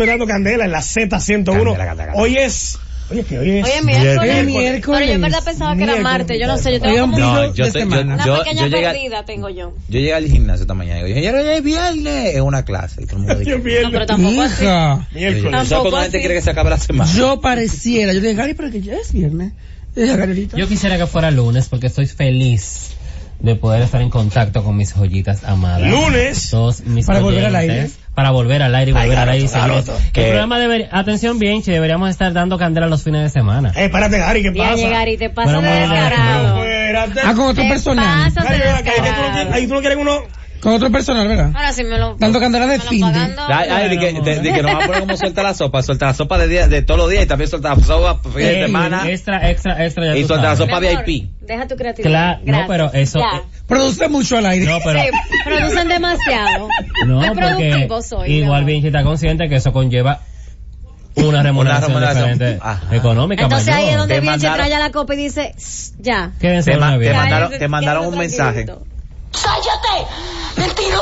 Estoy dando candela en la Z101. Hoy es. Oye, que hoy es. Oye, miércoles. Oye, Pero yo en verdad pensaba que era martes. Yo no sé, yo tengo como No, yo estoy- yo- una yo- pequeña yo llegué al- perdida tengo yo. Yo llegué al gimnasio esta mañana y dije, ya es viernes, es una clase. Y todo el mundo dice, No, pero tampoco así. Hija, Yo- yo- Tampoco ¿Sabes cuando la gente así. quiere que se acabe la semana? yo pareciera, yo dije, Gary, pero que ya es viernes. Yo quisiera que fuera lunes porque estoy feliz de poder estar en contacto con mis joyitas amadas. Lunes. Todos mis Para volver al oyentes, aire. Para volver al aire y Ay, volver al Garoto, aire. y seguir. El Que- programa debería, atención bien, che, deberíamos estar dando candela los fines de semana. Eh, espérate, Gary, ¿qué Ya pasa? llegar y te pasa de descarado. Ah, con otro Gary, descarado. ahí tú no quieres uno. Con otro personal, ¿verdad? Ahora sí me lo... Dando candela de fin. Ay, ay, de que, de, de que nos va a poner como suelta la sopa, suelta la sopa de, día, de todos los días y también suelta la sopa fin de semana Extra, extra, extra. Ya y suelta la sopa VIP. Deja tu creatividad. Claro, no, pero eso- Ya. Produce mucho al aire. No, pero. Sí, producen demasiado. No, Muy porque soy. igual bien está consciente que eso conlleva una remuneración, remuneración, diferente ajá. económica Entonces mayor. ahí es donde mandaron- trae la copa y dice, "Shh, ya. Quédense Te, una ma- te vez. mandaron, te mandaron un mensaje. Tranquilito.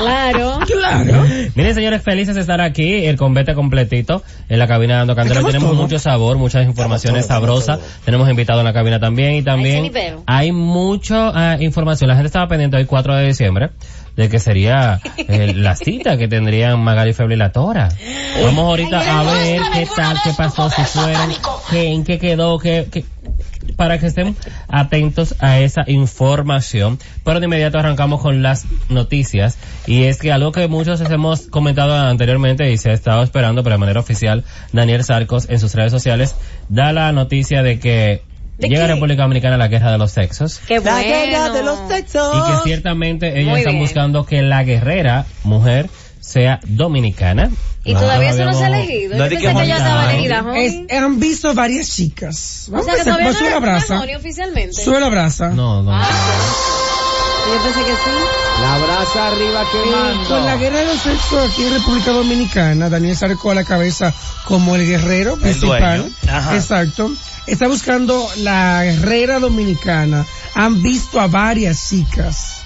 Claro. Claro. Miren, señores, felices de estar aquí, el convete completito en la cabina dando candela. Tenemos mucho sabor, muchas informaciones sabrosas. Tenemos invitado en la cabina también y también hay mucha ah, información. La gente estaba pendiente hoy 4 de diciembre de que sería eh, la cita que tendrían Magali Feble y la Tora. Vamos ahorita a ver qué tal, qué pasó, si fueron, qué, en qué quedó, qué, qué- para que estén atentos a esa información. Pero de inmediato arrancamos con las noticias. Y es que algo que muchos hemos comentado anteriormente y se ha estado esperando, pero de manera oficial, Daniel Sarcos en sus redes sociales da la noticia de que ¿De llega a? República Dominicana la guerra de los sexos. Qué bueno. Y que ciertamente ellos Muy están bien. buscando que la guerrera, mujer, sea dominicana. Y todavía eso no se ha elegido. No Yo pensé que que ya estaba elegida. Es- han visto varias chicas. O Vamos sea a que todavía pues, no la brasa. Oficialmente. Sube la brasa. No, no. Ah, Yo pensé que sí. La brasa arriba Eh, con la guerra de los sexos aquí en República Dominicana, Daniel Sarco a la cabeza como el guerrero principal. dueño. Ajá. Exacto. Está buscando la guerrera dominicana. Han visto a varias chicas.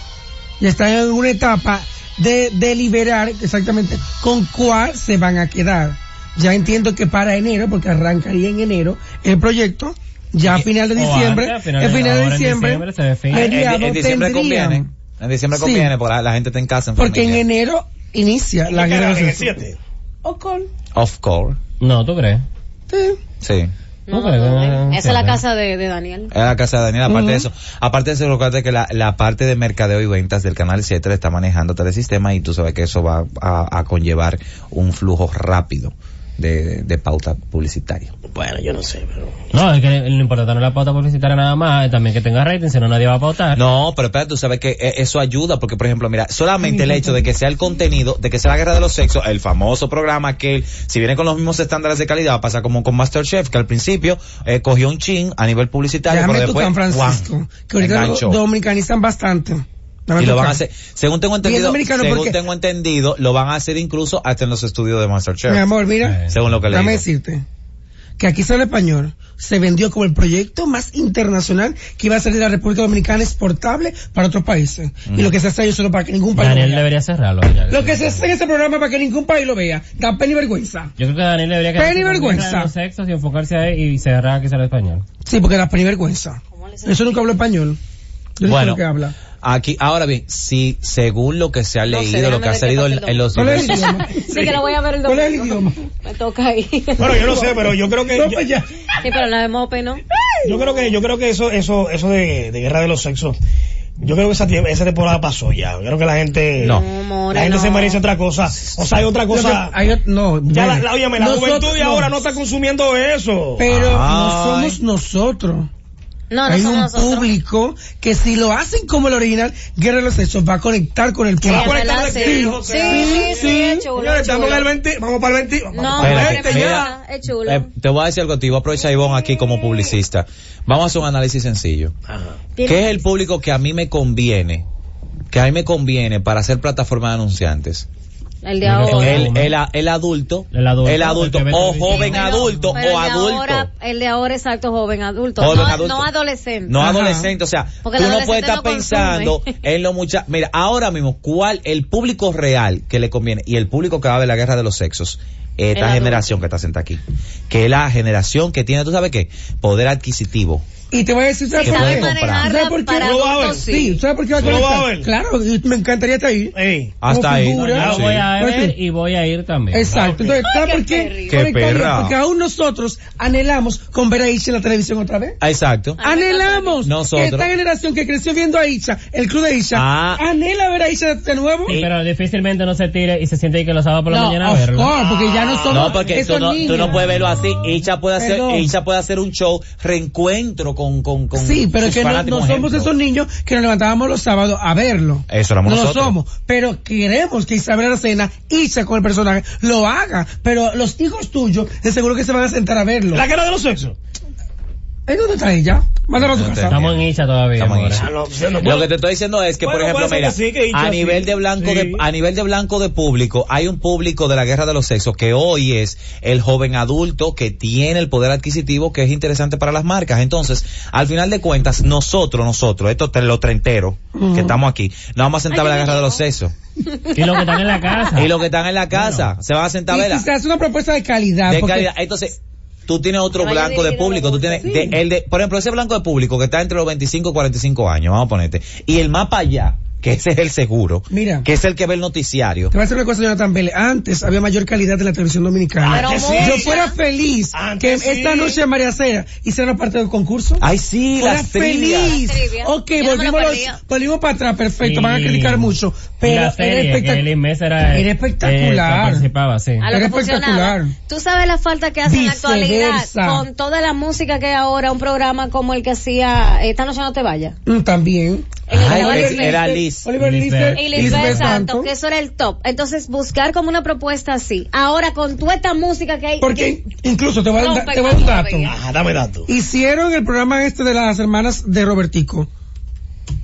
Y están en una etapa de deliberar exactamente con cuál se van a quedar. Ya entiendo que para enero, porque arrancaría en enero el proyecto, ya a final de diciembre, antes, a final el final de diciembre. En, diciembre conviene. En diciembre Sí. conviene porque la, la gente está en casa. En porque en enero inicia la guerra sexos. 7. Of course. No, ¿tú crees? Sí. Sí. No, No, pero no, no. Esa es la casa de, de Daniel. Es la casa de Daniel, aparte de eso. Aparte de eso, recuerda que la, la parte de mercadeo y ventas del canal 7 le está manejando Telesistema y tú sabes que eso va a, a conllevar un flujo rápido de, de pauta publicitaria. Bueno, yo no sé, pero... No, es que lo importante no es la pauta publicitaria nada más, es también que tenga rating, si no nadie va a pautar. No, pero espérate, tú sabes que eh, eso ayuda, porque por ejemplo, mira, solamente el hecho de que sea el contenido, de que sea la guerra de los sexos, el famoso programa que si viene con los mismos estándares de calidad, pasa como con Masterchef, que al principio eh, cogió un chin a nivel publicitario, Déjame pero tú, después, San Francisco, que ahorita lo dominicanizan bastante. Y lo van a hacer, según tengo entendido, según porque- tengo entendido, lo van a hacer incluso hasta en los estudios de Masterchef. Mi amor, mira, Eh, según lo que le decirte que aquí sale español. Se vendió como el proyecto más internacional que iba a salir de la República Dominicana exportable para otros países. Y lo que se hace ahí solo para que ningún país Daniel lo vea. debería cerrarlo. ya Lo que se hace en ese programa para que ningún país lo vea. Da pena y vergüenza. Yo creo que Daniel debería Pena y quedarse vergüenza. los sexos y enfocarse ahí y cerrar quizá el español. Sí, porque da pena y vergüenza. Eso nunca hablo español. Yo no sé Bueno, lo que habla. Aquí, ahora bien, si según lo que se ha No sé, leído, lo que ha salido en, los ¿Cuál es el diversos- idioma? Sí, que lo voy a ver el ¿Cuál es el domingo. idioma? Me toca ahí. Bueno, yo no sé, pero yo creo que... No, yo- pues ya. Sí, pero la de Mope, ¿no? Yo creo que, yo creo que eso, eso, eso de, de guerra de los sexos, yo creo que esa, esa temporada pasó ya. Yo creo que la gente, No. La gente no. se merece otra cosa. O sea, hay otra Lo que- cosa. hay no, Ya la, bueno. la, óyeme, la Nosotros- juventud de ahora no está consumiendo eso. Pero Ay. no somos nosotros. No, no Hay un nosotros. público que si lo hacen como el original, Guerra de los Sexos va a conectar con el va a público. Sí, sí, sí, sí, sí, es chulo, Señores, estamos en el 20, vamos para el 20. vamos No, para el Espérate, 20 pero ya. es chulo. Eh, te voy a decir algo, te voy a aprovechar Ivonne aquí como publicista. Vamos a hacer un análisis sencillo. Ajá. ¿Qué es el público que a mí me conviene? Que a mí me conviene para hacer plataforma de anunciantes. El de ahora. El, el, el adulto, El adulto, el adulto, o joven adulto, pero o el de adulto. ahora- el de ahora, exacto, joven adulto. Joven no, adulto. no adolescente. No Ajá. adolescente, o sea, Porque tú no puedes estar pensando en lo mucha, mira, ahora mismo, ¿cuál el público real que le conviene y el público que va a ver la guerra de los sexos? Esta generación que está sentada aquí, que es la generación que tiene, ¿tú sabes qué? Poder adquisitivo. Y te voy a decir, ¿sabes por qué? manejarla ¿Sabes por qué? va a ver. Sí, sí. ¿sabes por qué va a Lo va a conectar? ver. Claro, me encantaría estar ahí. Ey. Hasta ahí. Yo voy a ver sí. y voy a ir también. Exacto. Entonces, ¿sabes por qué perra. Porque aún nosotros anhelamos con ver a Isha en la televisión otra vez. Ah, Exacto. Anhelamos. Nosotros. Esta generación que creció viendo a Isha, el club de Isha, Ah. anhela ver a Isha de nuevo. Sí, pero difícilmente no se tire y se siente ahí que lo sábados por la No, mañana a verlo. course, porque ya no somos No, porque esos tú no, no puedes verlo así. Icha puede hacer. Icha puede hacer un show, reencuentro con, con, con Sí, pero que no, somos esos niños que nos levantábamos los sábados a verlo. Eso éramos no nosotros. lo somos. Pero queremos que Isabel Aracena, Isha con el personaje, lo haga. Pero los hijos tuyos, de seguro que se van a sentar a verlo. La guerra de los sexos. ¿Eh, ¿Dónde está ella? Mándala a su No casa. Estamos en Isha todavía. Estamos en. Ah, no Lo que te estoy diciendo es que, Bueno, por ejemplo, mira, sí, a sí. nivel de blanco Sí. de, a nivel de blanco de público, hay un público de la guerra de los sexos que hoy es el joven adulto que tiene el poder adquisitivo que es interesante para las marcas. Entonces, al final de cuentas, nosotros, nosotros, estos los trenteros que estamos aquí, nos vamos a sentar a ver la guerra de los sexos. Y los que están en la casa. Y los que están en la casa, se van a sentar a verla. si se hace una propuesta de calidad. de porque- calidad. Entonces, tú tienes otro blanco de público, tú tienes de- el de, por ejemplo, ese blanco de público que está entre los 25 y 45 años, vamos a ponerte, y el más para allá, que ese es el seguro, Mira. que es el que ve el noticiario. Te voy a decir una cosa, Jonathan Vélez. Antes había mayor calidad en la televisión dominicana. Antes sí. Yo fuera feliz Antes que sí. esta noche María Cera hiciera parte del concurso. Ay, sí, fuera las feliz. Las. Ok, volvimos, los- volvimos para atrás, perfecto, Y- van a criticar mucho. Pero la serie, era Mesa era, Era eh, espectacular. que participaba, sí. Era que espectacular. funcionaba. Tú sabes la falta que hace en la actualidad con toda la música que hay ahora, un programa como el que hacía Esta noche no te vayas. Mm, También. Ay, Oliver- era Liz. Oliver. Lisbeth. Y Lisbeth Santos, que eso era el top. Entonces, buscar como una propuesta así. Ahora, con toda esta música que hay. Porque incluso te voy a te voy a dar un dato. Ajá, dame datos. Hicieron el programa este de las hermanas de Robertico.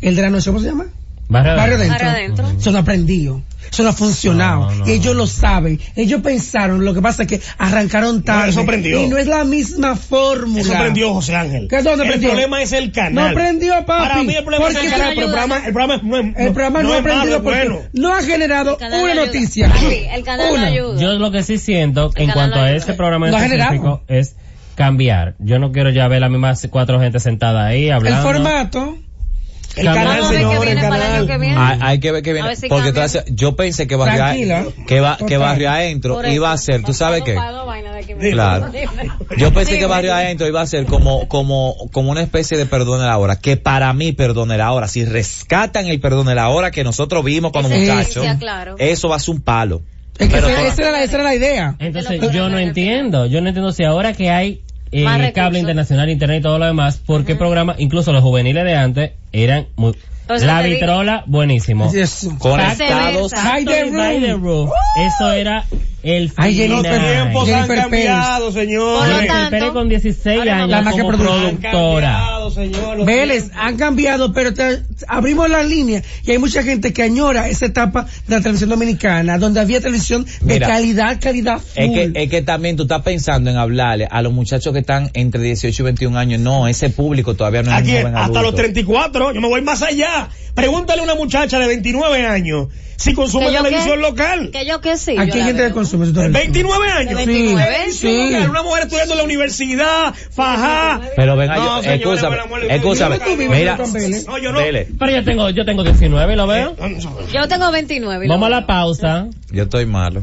El de la noche, ¿cómo se llama? Barrio, Barrio Adentro. Dentro. Barrio Adentro. Eso no aprendido. Eso no ha funcionado. No, no, y ellos no. lo saben. Ellos pensaron, lo que pasa es que arrancaron tarde. eso prendió. Y no es la misma fórmula. Eso prendió José Ángel. ¿Qué es donde el prendió? problema es el canal. No prendió, papi. Para mí el problema es el canal, pero el programa, el programa no, es- El programa no, no ha es porque bueno. no ha generado El una ayuda. noticia. Sí, el canal no Una. ayuda. Yo lo que sí siento en cuanto a ese programa específico es cambiar. Yo no quiero ya ver las mismas cuatro gente sentada ahí El hablando. formato. El canal, qué señor, el viene para el año que canal. viene. Hay, hay que ver que A viene, ver si porque entonces yo pensé que barrio, Tranquila. que va, que barrio adentro iba a ser, ¿tú sabes qué? Claro. Yo pensé que. Barrio Adentro iba a ser como, como, como una especie de perdón de la hora, que para mí perdón de la hora, si rescatan el perdón de la hora que nosotros vimos cuando muchachos, claro. eso va a ser un palo. Es que Pero esa, esa era la, esa era la idea. Entonces yo no entiendo, yo no entiendo si ahora que hay eh, cable internacional, internet y todo lo demás, ¿por qué programas, incluso los juveniles de antes, eran muy... La digo. vitrola, buenísimo. Yes. Conectados. By the By the room. roof. Eso era el Ay, Jennifer, Los final. tiempos han cambiado, señor. Jennifer Pérez con 16 ahora años la más que como. Han productora. cambiado, señor, los Vélez, han cambiado, pero te- abrimos la línea y hay mucha gente que añora esa etapa de la televisión dominicana, donde había televisión de Mira, calidad, calidad Es full. que, es que también tú estás pensando en hablarle a los muchachos que están entre 18 y 21 años. No, ese público todavía no es Aquí, un joven hasta adulto. los 34, yo me voy más allá. Pregúntale a una muchacha de 29 años si consume ¿Que televisión qué? local. Que yo que sí. Hay la gente veo. que consume eso todo el tiempo. 29 años. De 29, Sí, sí. local, Una mujer estudiando en la universidad, fajá. Pero venga, No, yo, señores, escúchame, escúchame. ¿Dónde tú vives, Mira? No, yo no. Vélez, Pero yo tengo, yo tengo 19 y lo veo. Yo tengo 29. y lo Vamos a la pausa. yo estoy malo.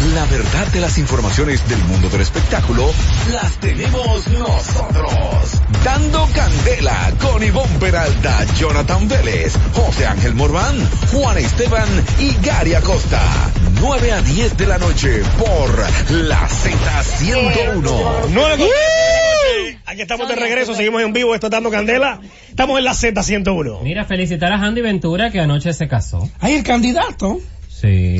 La verdad de las informaciones del mundo del espectáculo las tenemos nosotros. Dando Candela con Ivonne Peralta, Jonathan Vélez, José Ángel Morván, Juan Esteban y Gary Acosta. 9 a 10 de la noche por la Z101. Nueve con trece de la noche. Aquí estamos de regreso, seguimos en vivo, esto es Dando Candela. Estamos en la Z101. Mira, felicitar a Andy Ventura que anoche se casó. Hay el candidato. Sí.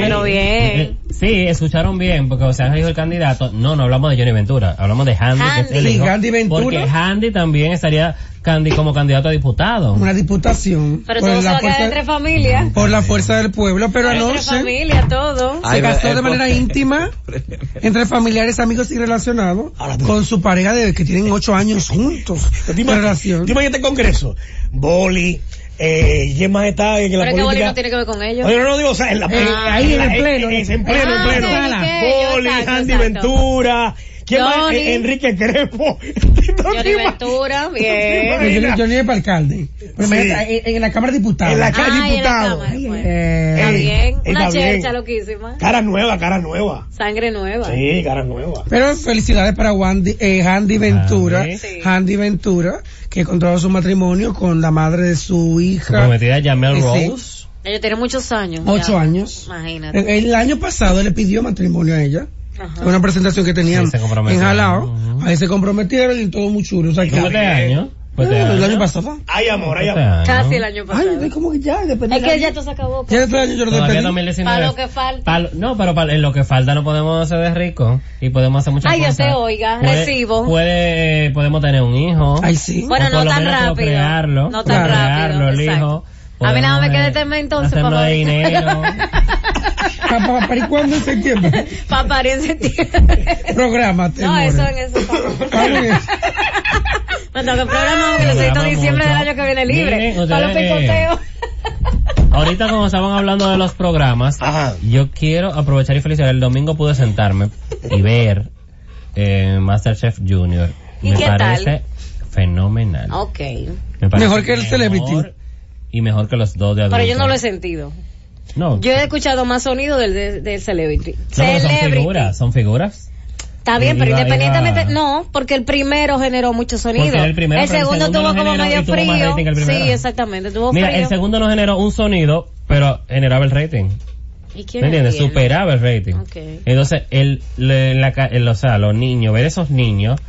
Pero bien. Eh, Sí, escucharon bien, porque o sea, dijo el candidato. No, no hablamos de Johnny Ventura, hablamos de Handy, que Handy. hijo, Handy Ventura. Porque Handy también estaría Candy como candidato a diputado. Una diputación. Pero por todo se va la a quedar fuerza- entre familia. por la fuerza del pueblo, pero Entre anoche familia, todo. se Ay, casó eh, de manera íntima entre familiares, amigos y relacionados con su pareja de que tienen ocho años juntos ¿Te de imaginas relación. te imaginas este congreso? Boli, eh, ¿quién más está en la Pero es que Boli política? no tiene que ver con ellos. No, no digo, o sea, en la, Eh, ahí en el la- pleno, en, en pleno, en Ah, pleno. que Boli, Andy. Ventura, ¿quién más? Johnny. Eh, Enrique Crespo. Johnny Ventura, bien. Ni es para alcalde. Pero Sí. imagínate, en, la Cámara de Diputados. En la Cámara en la diputado. Cámara, pues. Eh, Está Ey, bien. Una chercha loquísima. Cara nueva, cara nueva. Sangre nueva. Sí, cara nueva. Pero felicidades para Wandy, eh, Handy Ventura, Handy. Sí. Handy Ventura, que contrajo su matrimonio con la madre de su hija, prometida Jamel Sí, sí. Rose. Ellos tienen muchos años. ocho ya. años. Imagínate. El, el año pasado él le pidió matrimonio a ella. Ajá. Una presentación que tenían Sí, en. Jalao. Ujú. Ahí se comprometieron y todo muy chulo. O sea, que, ¿Fue este año? ¿Fue este Eh, el año? pasado. Hay amor, este amor. año. Casi el año Ay, pasado. es como que ya, depende. Es que ya todo se acabó. Ya este año yo lo despedí. 2019. Pa' lo que falta. Pa' lo- no, pero pa- en lo que falta no podemos hacer de rico y podemos hacer muchas Ay, cosas. te oiga, Puede- recibo. Puede, podemos tener un hijo. Ay, sí. Bueno, no tan rápido. procrearlo, No tan procrearlo, rápido, el exacto. hijo. A mí nada me queda eh, tema entonces, por favor. dinero. ¿Para, para, para, ¿y cuándo en septiembre? Para parir en septiembre. Prográmate. No, more. eso en eso. Me tengo que programar porque necesito diciembre del mucho. año que viene libre. Miren, Para los picoteos. Ahorita como estaban hablando de los programas, Ajá. yo quiero aprovechar y felicitar. El domingo pude sentarme y ver eh, Masterchef Junior. ¿Y Me qué parece tal? fenomenal. Ok. Me parece Mejor que el Celebrity. Y mejor que los dos de adultos. Pero yo no lo he sentido. No, Yo he escuchado más sonido del, del, del Celebrity. no, pero son Celebrity. figuras, son figuras. Está bien, pero independientemente, iba- no, porque el primero generó mucho sonido. El primero, el segundo segundo tuvo como medio frío. el. Sí, exactamente, tuvo Mira, frío. el segundo no generó un sonido, pero generaba el rating. ¿Y quién ¿Me entiendes? Superaba el rating. Ok. Entonces, el, la ca- el- o sea, los niños, ver esos niños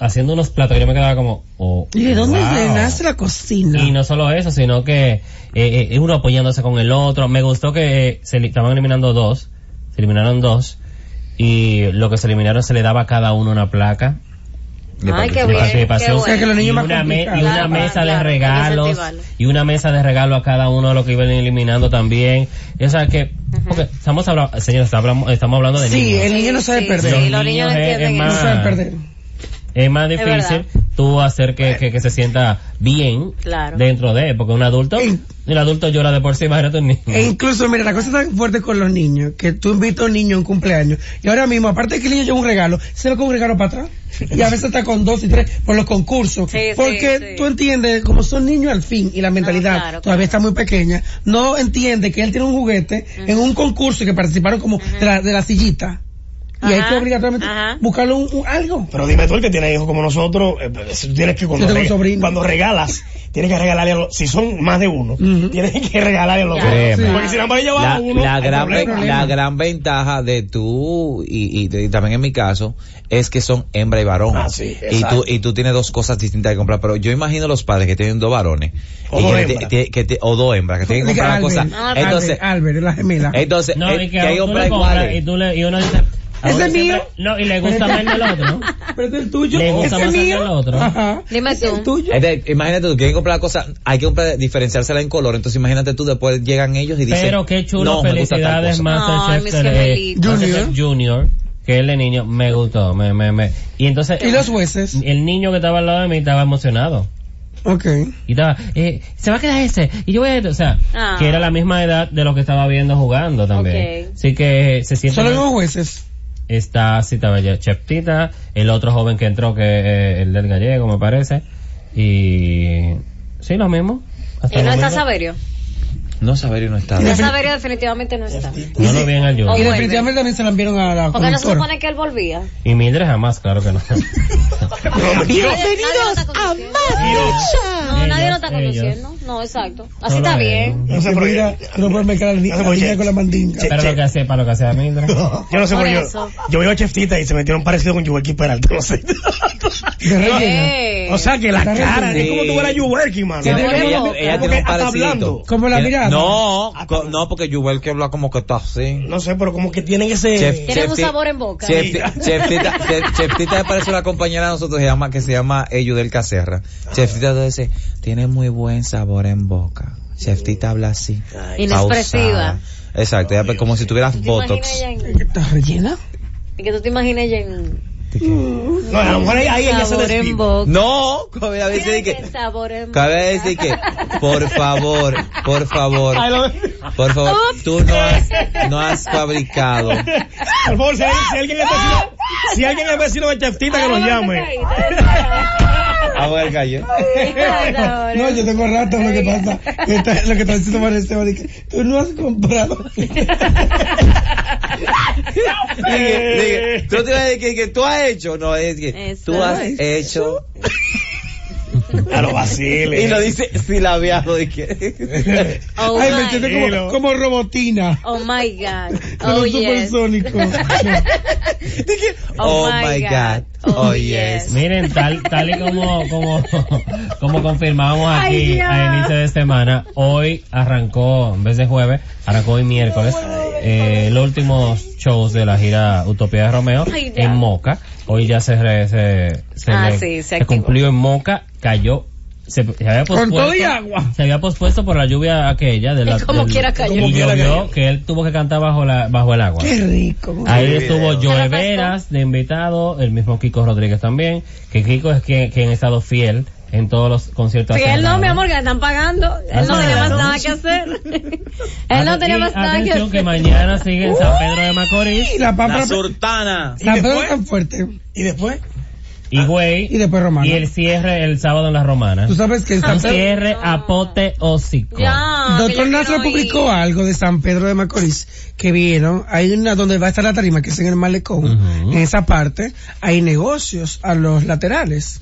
haciendo unos platos, yo me quedaba como, oh, ¿Y de dónde wow. le nace la cocina? Y no solo eso, sino que eh, eh, uno apoyándose con el otro. Me gustó que eh, se li- estaban eliminando dos, se eliminaron dos, y lo que se eliminaron se le daba a cada uno una placa Ay, qué de bien, participación. qué O sea, que los niños y más una, me- y una Claro, mesa claro, de regalos y una mesa de regalo a cada uno de los que iban eliminando también o sea que porque estamos hablando señores estamos hablando de Sí, niños el niño no sabe perder. sí, Los los niños no niños es- entienden es No más- eso. sabe perder. Es más Es difícil tú hacer que, que, que se sienta bien Claro. dentro de, porque un adulto, el adulto llora de por sí, imagínate un niño. E incluso, mira, la cosa es tan fuerte con los niños, que tú invitas a un niño a un cumpleaños, y ahora mismo, aparte de que el niño lleva un regalo, se va con un regalo para atrás. Y a veces está con dos y tres por los concursos. Sí, porque sí. tú entiendes, como son niños al fin, y la mentalidad claro, todavía claro. está muy pequeña, no entiende que él tiene un juguete en un concurso que participaron como de, la, de la sillita. Y hay que obligatoriamente ajá. buscarle un, un- algo. Pero dime tú, el que tiene hijos como nosotros, eh, pues, tú tienes que cuando, Yo tengo rega- sobrino. cuando regalas, tienes que regalarle a los, si son más de uno, tienes que regalarle a los Claro. dos. Créeme. Porque si nada más llevas la, a uno, la gran, la ventaja de tú y, y, de- y también en mi caso es que son hembra y varón. Ah, sí, y tú y tú tienes dos cosas distintas que comprar, pero yo imagino los padres que tienen dos varones O y dos hembras. o dos hembras que tienen que comprar las Albert, cosas. Ah, Entonces, Albert, Albert, la gemela. entonces No, eh, y que que hay compras iguales. y tú le, y uno dice, ¿Ese es mío? No, y le gusta más el otro, ¿no? Pero es el tuyo. Le gusta ¿Ese más es el mío? del otro. Ajá. Dime ¿Ese es tú. el tuyo. Entonces, imagínate tú, quieren comprar las cosas, hay que comprar, diferenciársela en color, entonces imagínate tú, después llegan ellos y dicen, Pero qué chulo, no, felicidades cosa. Masterchef eh, gemelitos. Masterchef Junior, que el de niño me gustó, me, me, me. Y entonces, ¿Y los jueces? el niño que estaba al lado de mí estaba emocionado. Ok. Y estaba, eh, se va a quedar ese, y yo voy a, o sea, Ah. que era la misma edad de lo que estaba viendo jugando también. Ok. Así que se siente, Solo los jueces. Está, sí, estaba ya Chef Tita, el otro joven que entró, que eh, el del gallego, me parece, y, sí, lo mismo. Y no está mismo. No, Saberio no está. No Saberio definitivamente no está. No lo vi en el Y definitivamente también se la enviaron a la Porque no se supone que él volvía. Y Mildred jamás, claro que no. Bienvenidos a No, nadie lo está conociendo. No, exacto. Así está bien. No sé Que por no puedes mezclar la con la mandinga. Pero lo que hacía, para lo que hacía Mildred. Yo no sé Por qué. Yo, veo a Chef Tita y se metieron parecido con Yuberki Peralta, no sé. De rellena. Eh. o sea que la Está cara, es como tú a Yuberki, mano. Ella, tiene un hablando. Como la mirada. No, co- no, porque que habla como que está así. No sé, pero como que tienen ese... Chef- Tienen un Chef- sabor en boca. Chef, Chef Tita, Chef- Chef Tita me parece una compañera de nosotros que se llama, que se llama Eyudel Caserra. Chef Tita te dice, tiene muy buen sabor en boca. Chef Tita habla así. Inexpresiva. Exacto, pues como si tuvieras ¿Tú te botox. ¿Está rellena? Y que tú te imagines ella en... No, a lo mejor ahí, ahí ella se boca. No, como a veces dice que, cada vez dice que, por favor, por favor, por favor, tú no has, no has fabricado. Por favor, si, alguien es vecino, si alguien es vecino de Chef Tita, que nos llame. A ver, gallo. No, yo tengo rato lo que pasa. Está- lo que está diciendo María Esteban, dice, tú no has comprado. Dije, dije, tú te vas a decir que, que tú has hecho, no, es que Eso. tú has hecho. A los vaciles. Y lo dice silabiado de que. Oh Ay, me my, entiende como, como robotina. oh my God. Como Oh yes. supersónico. Oh my God. Oh yes. Miren, tal, tal y como, como, como confirmamos aquí Dios. a inicio de semana, hoy arrancó, en vez de jueves, arrancó hoy miércoles, eh, los últimos shows de la gira Utopía de Romeo Ay, en Moca. Hoy ya se, re- se, se, Ah, le- sí, se se activó. cumplió en Moca, cayó, se, se había Con pospuesto, todo y agua. se había pospuesto por la lluvia aquella de la, Y como del- quiera cayó. y Como quiera llovió que él tuvo que cantar bajo la, bajo el agua. Qué rico. Ahí Sí, estuvo. Joe ¿Se la Veras de invitado, el mismo Kiko Rodríguez también, que Kiko es quien, quien ha estado fiel en todos los conciertos. Fiel no, mi amor, que le están pagando. Él no Ah, tenía más nada que hacer. Él no tenía Y más nada que atención que hacer. mañana sigue en San Pedro de Macorís Y la papa. La sultana. La ¿Y papa después? tan fuerte. Y después, y Güey Y después romana. y el cierre el sábado en la Romana. Tú sabes que en San Un Pedro, cierre apoteósico. Ya. Doctor quiero publicó algo de San Pedro de Macorís que vieron. Hay una donde va a estar la tarima, que es en el malecón. En esa parte hay negocios a los laterales.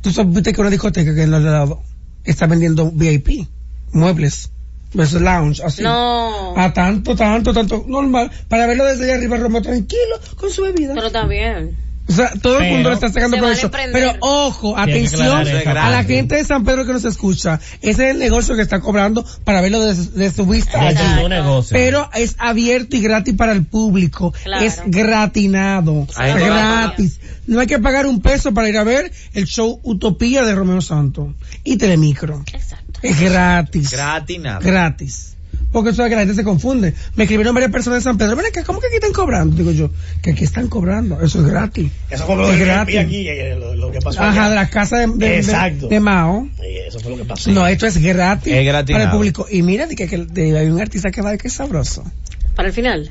Tú sabes que una discoteca que en los lados está vendiendo VIP, muebles, pues lounge, así. No. A tanto, tanto, tanto, normal, para verlo desde allá arriba, Romeo, tranquilo, con su bebida. Pero también. O sea, todo el Pero- mundo le está sacando vale prender. Pero ojo, atención a la gente de San Pedro que nos escucha. Ese es el negocio que está cobrando para verlo desde, desde su vista allí. negocio. Pero es abierto y gratis para el público. Claro. Es gratinado. Va gratis. No hay que pagar un peso para ir a ver el show Utopía de Romeo Santos y Telemicro. Exacto. Es gratis. Gratis nada. gratis. Porque eso es que la gente se confunde. Me escribieron varias personas de San Pedro, ven acá, ¿cómo que aquí están cobrando? Digo yo, que aquí están cobrando, eso es gratis. Eso fue lo Es que gratis. aquí, eh, lo, lo que pasó. Ajá, allá. de la casa de, de, de- Exacto. de Mao. Sí, eso fue lo que pasó. No, esto es gratis, Es gratis para el público. Y mira, de que, que de- hay un artista que va que es sabroso. Para el final.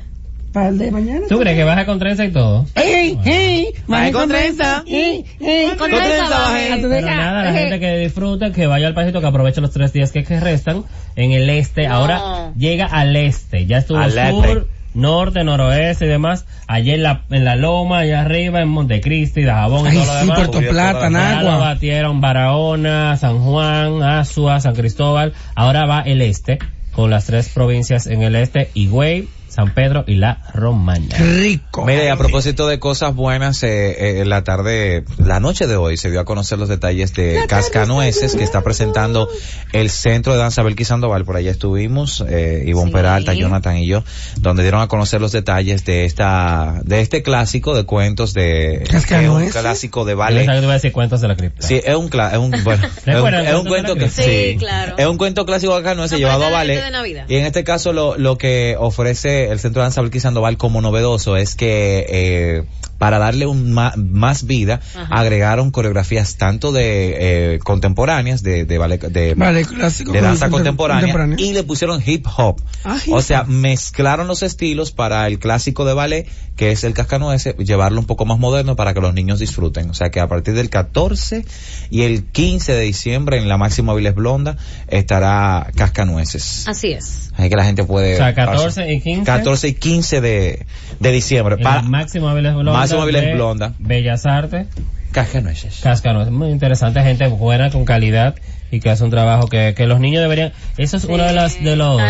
Para el de mañana. ¿Tú crees que baja con trenza y todo? ¡Ey, ey! Bajé con trenza. ¡Ey, ey! Con trenza. Pero nada, la gente que disfruta, que vaya al pasito, que aproveche los tres días que, que restan en el este. No. Ahora llega al este. Ya estuvo Al sur, este. norte, noroeste y demás. Allá en la, en la loma, allá arriba, en Montecristi, Dajabón y Ay, todo lo sí, demás. Puerto Plata, lo Nagua. batieron Barahona, San Juan, Azua, San Cristóbal. Ahora va el este, con las tres provincias en el este, Higüey, San Pedro y La Romaña. Rico. Mire, a propósito de cosas buenas, eh, eh, en la tarde, la noche de hoy se dio a conocer los detalles de Cascanueces que está presentando el Centro de Danza Belkis Sandoval. Por allá estuvimos, eh, Ivonne Sí. Peralta, Jonathan y yo, donde dieron a conocer los detalles de esta, de este clásico de cuentos de, es un ¿Cascanueces? clásico de ballet. a decir cuentos de la cripta. Sí, es un, cla- es un, bueno, es un, ¿Recuerdan es un Cuentos de cuento que, sí, Sí, claro. es un cuento clásico no se No, llevado a de- ballet. de. Y en este caso lo, lo que ofrece el Centro de Danza Belkis Sandoval como novedoso es que, eh, para darle un ma- más vida, Ajá. agregaron coreografías tanto de, eh, contemporáneas, de, de ballet, de, Vale, clásico. de danza con- contemporánea, contemporánea. y le pusieron hip hop. Ah, hip o sea, mezclaron los estilos para el clásico de ballet, que es el cascanueces, llevarlo un poco más moderno para que los niños disfruten. O sea, que a partir del 14 y el 15 de diciembre en la Máxima Viles Blonda estará cascanueces. Así es. Ahí que la gente puede... O sea, 14 y 15. 14 y 15 de, de diciembre. En Para la máxima Viles Blonda. Máxima Viles de Blonda. Bellas Artes. cascanueces. Cascano. Es muy interesante, gente buena, con calidad y que hace un trabajo que, que los niños deberían. Eso es una de las de los.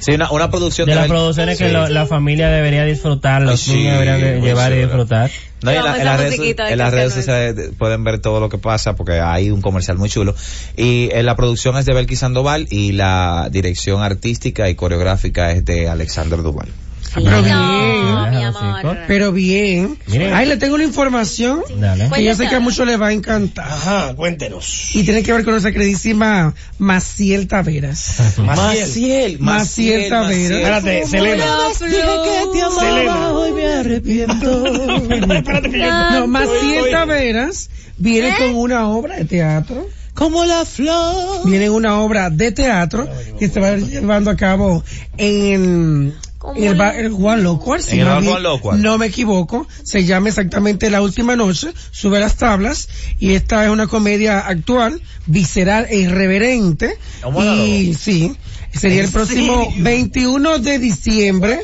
Sí, una, una producción de las producciones que Sí. lo- la familia debería disfrutar, los Ay, sí, niños deberían de llevar y disfrutar. No, y en, la- Vamos, en las redes, en las redes Cascanueces. sociales pueden ver todo lo que pasa porque hay un comercial muy chulo. Y eh, la producción es de Belkis Sandoval y la dirección artística y coreográfica es de Alexander Duval. Pero No, bien. mi Ajá, amor. Pero bien. Miren. Ahí le tengo una información Dale. que yo sé que a muchos les va a encantar. Ajá, cuéntenos. Y tiene que ver con nuestra queridísima Maciel Taveras. Maciel, Maciel Taveras. Espérate, Selena. Selena. Hoy me arrepiento. Espérate que yo... No, Maciel Taveras viene con una obra de teatro. Como la flor. Viene una obra de teatro que se va llevando a cabo en, ¿Cómo en el, bar el Juan Locuar. si el más bar bien Juan Locuar. No me equivoco. Se llama exactamente La Última Noche. Sube las tablas. Y esta es una comedia actual, visceral e irreverente. Y sí, sería el próximo 21 de diciembre.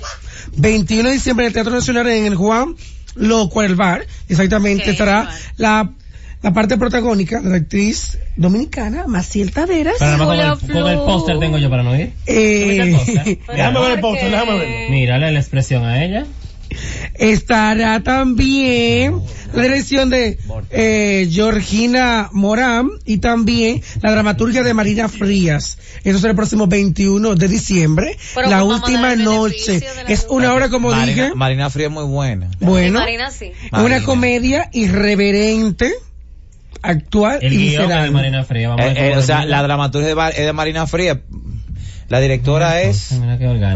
21 de diciembre en el Teatro Nacional en el Juan Locuar, el bar. Exactamente estará la la parte protagónica de la actriz dominicana Maciel Taveras. Para con el, con el Flor. póster tengo yo para no ir. Eh, Déjame ver el póster, déjame verlo. Mírale la expresión a ella. estará también la dirección de eh, Georgina Morán y también la dramaturgia de Marina Frías. Eso será el próximo 21 de diciembre. Pero la última noche. la Es una hora, como Marina, dije, Marina Fría es muy buena. bueno, Marina sí. una Marina. comedia irreverente, actual El y guion de. Marina Fría. Vamos a Eh, ver eh, o sea, la dramaturgia de, de Marina Fría. La directora es...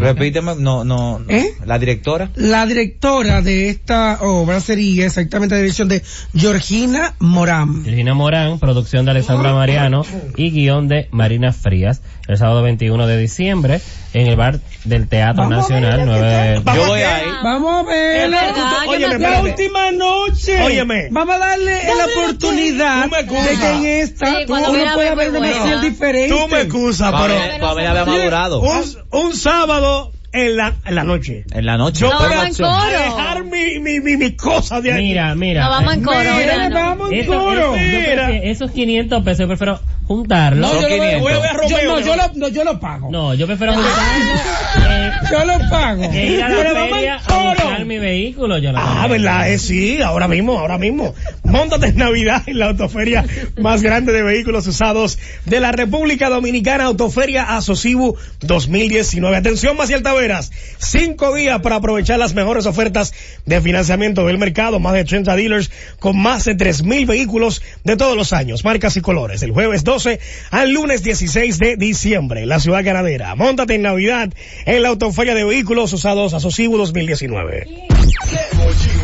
Repíteme, no, no. no. ¿Eh? La directora. La directora de esta obra sería exactamente la dirección de Georgina Morán. Virginia Morán, producción de Alexandra Mariano y guion de Marina Frías, el sábado 21 de diciembre en el bar del Teatro Vamos a Nacional. ver, 9 Vamos Yo voy a ahí. Vamos a ver. Óyeme, me La última noche. Óyeme. Vamos a darle la oportunidad de que en esta Sí, uno pueda ver ver una. Maciel diferente. Tú me excusas, pero... Pamela, Pamela había madurado. Un, un sábado en la, en la noche. En la noche. Yo No, voy vamos a, dejar mi, mi, mi, mi cosa de aquí. Mira, mira. No vamos en coro. Mira, verano. vamos en Eso- coro. eso- esos 500 pesos yo prefiero juntarlos. Son yo, lo voy- 500. Voy a a yo, Romeo. no, yo lo, no, yo lo pago. No, yo prefiero juntarlos. eh, Yo lo pago. que ir a la Pero vamos en a coro. mi vehículo, yo no Ah, tengo. ¿verdad? Eh, sí, ahora mismo, ahora mismo. Móntate en Navidad en la autoferia más grande de vehículos usados de la República Dominicana, Autoferia Asocibu 2019. Atención, Maciel Cinco días para aprovechar las mejores ofertas de financiamiento del mercado. Más de 30 dealers con más de 3.000 vehículos de todos los años, marcas y colores. El jueves 12 al lunes 16 de diciembre, la ciudad ganadera. Móntate en Navidad en la autoferia de vehículos usados Asocibu 2019.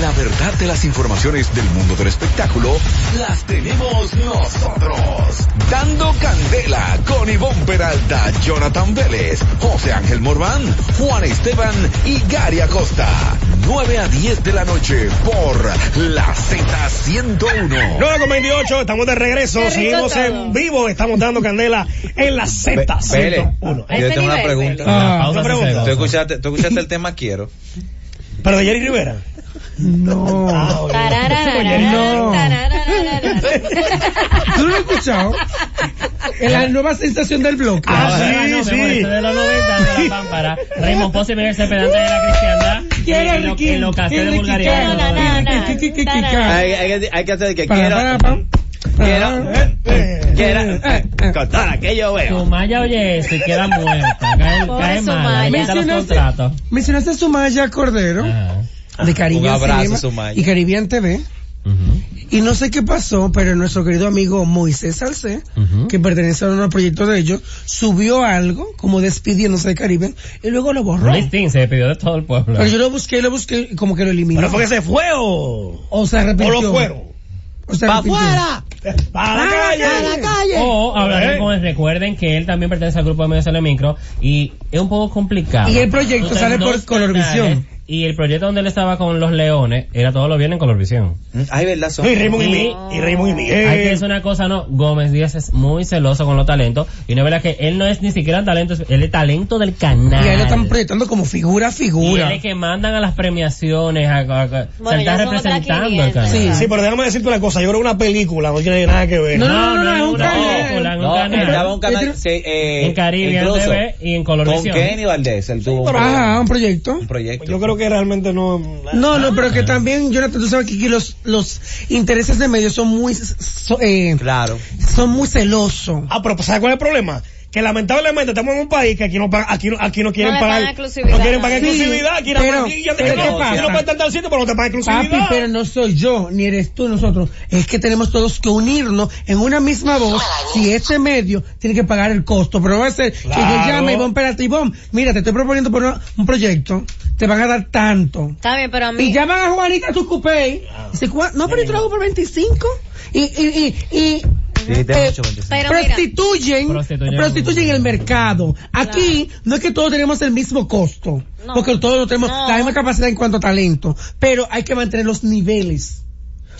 La verdad de las informaciones del mundo del espectáculo las tenemos nosotros. Dando Candela con Ivonne Peralta, Jonathan Vélez, José Ángel Morván, Juan Esteban y Gary Acosta. 9 a 10 de la noche por la Z101. 9 con 28, estamos de regreso, seguimos todo. en vivo, estamos dando candela en la Z Vélez, 101. A yo ese tengo una pregunta. Ah, Pausa una se pregunta. cegó. ¿Tú escuchaste, tú escuchaste el tema Quiero? Pero de Jerry Rivera. No. Ah. No. ¿Tú no lo has escuchado? En la nueva sensación del bloque. Ah, No, sí, no, sí. de los 90 de la pámpara. Raymond Posse Miguel se pedante de la cristiandad. ¿Quién es lo, Ricky? y lo ¿Quién de ca. Hay, que- que hacer que quiero, quiero, Ah, quiero, con todo lo que yo veo. Sumaya oye eso y queda muerta. Cae, cae los Mencionaste, Sumaya Cordero Ajá. De Caribbean Un abrazo, Cinema Sumaya. y Caribbean TV. Y no sé qué pasó, pero nuestro querido amigo Moisés Salcé, que pertenece a unos proyectos de ellos, subió algo como despidiéndose de Caribbean y luego lo borró. Listín se despidió de todo el pueblo. Pero yo lo busqué, lo busqué y como que lo eliminó. ¿Pero fue que se fue o, O se o arrepintió. lo fueron? O se ¡Pa' arrepintió. afuera! ¡Para la calle! O hablaré Eh. con él. Recuerden que él también pertenece al grupo de Medios Micro y es un poco complicado. Y el proyecto Entonces, sale por Colorvisión. Y el proyecto donde él estaba con los leones era todo lo bien en Colorvisión. Ay, verdad, son. Y Raymond y, Y- Mi- y Raymond y Hay que Miguel. decir una cosa, no, Gómez Díaz es muy celoso con los talentos y no es verdad que él no es ni siquiera talento, es- él es talento del canal. Y ahí lo están proyectando como figura a Y figura. él es que mandan a las premiaciones, a, a- a- se está representando el 500. canal. Sí. Sí, pero déjame decirte una cosa, yo creo que una película no tiene nada que ver. No, no, no, no, es un una canal. película, en un No, canal. estaba un canal, En Caribe, en TV y en Con Colorvisión. Kenny Valdés, él tuvo un, Ajá, un proyecto. un proyecto. Yo creo que realmente no. No, no, pero que también, Jonathan, tú sabes que aquí los, los intereses de medios son muy, so- eh, Claro. son muy celosos. Ah, pero ¿sabes cuál es el problema? Que lamentablemente estamos en un país que aquí no paga- aquí no, aquí no quieren No pagar, no quieren pagar Sí, exclusividad, aquí pero- aquí ya te- pero no, ¿qué aquí pasa? no puedes estar al sitio, pero no te pagan exclusividad. Papi, pero no soy yo, ni eres tú, nosotros. Es que tenemos todos que unirnos en una misma voz. Si este medio tiene que pagar el costo, pero no va a ser que yo llame y espérate, Ivonne, mira, te estoy proponiendo por una- un proyecto, te van a dar tanto. Está bien, pero a mí. Y llaman a Juanita tu cupé. Dice, "¿Cuá- no, pero yo hago por 25. Y, y, y, y Sí, eh, mucho 25. Pero mira. prostituyen, Prostituyen. prostituyen el mercado. Aquí no es que todos tenemos el mismo costo, No. porque todos no tenemos No. la misma capacidad en cuanto a talento, pero hay que mantener los niveles.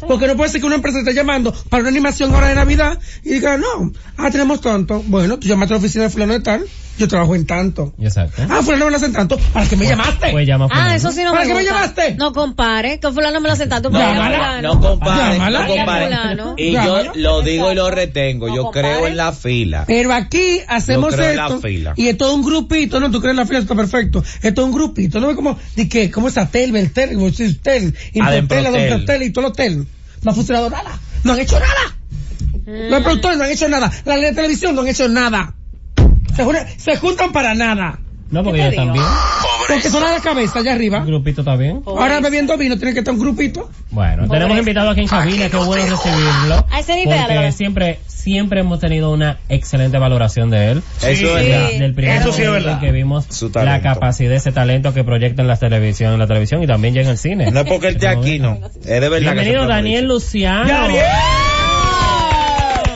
Porque no puede ser que una empresa esté llamando para una animación ahora de Navidad y diga, no, ah, tenemos tanto. Bueno, tú llamaste a la oficina de fulano de tal, yo trabajo en tanto. Exacto. Ah, fulano me lo hacen tanto, ¿para qué me llamaste? Pues llama a Ah, fulano. eso sí no ¿Para me qué me llamaste? No compare, que fulano me lo hace tanto. Llámala. No compare, no compare. Fulano. Y yo lo digo y lo retengo. No Yo compare. creo en la fila. Pero aquí hacemos Yo creo en la esto fila. y es todo un grupito, no, tú crees en la fila, está perfecto. Es todo un grupito, no es como, de que, como es Atel, Beltel, Boxistel, Improtel, Ademprotel. Ademprotel y todo el hotel. No ha funcionado nada. No han hecho nada. Los productores no han hecho nada. La ley de televisión no han hecho nada. Se, se juntan para nada. No, porque ¿Qué yo te digo? también. Porque son a la cabeza allá arriba. Un grupito también. Ahora bebiendo vino tiene que estar un grupito. Bueno, tenemos Pobreza. invitado aquí en cabina, qué bueno recibirlo. A ese nivel, Porque ¿verdad? siempre, siempre hemos tenido una excelente valoración de él. Eso es Sí. verdad. Del primer Eso sí es verdad. que vimos Su la capacidad, ese talento que proyecta en la televisión, en la televisión y también ya en el cine. No es porque él esté aquí, no. Es de verdad Bienvenido Daniel Luciano. Daniel.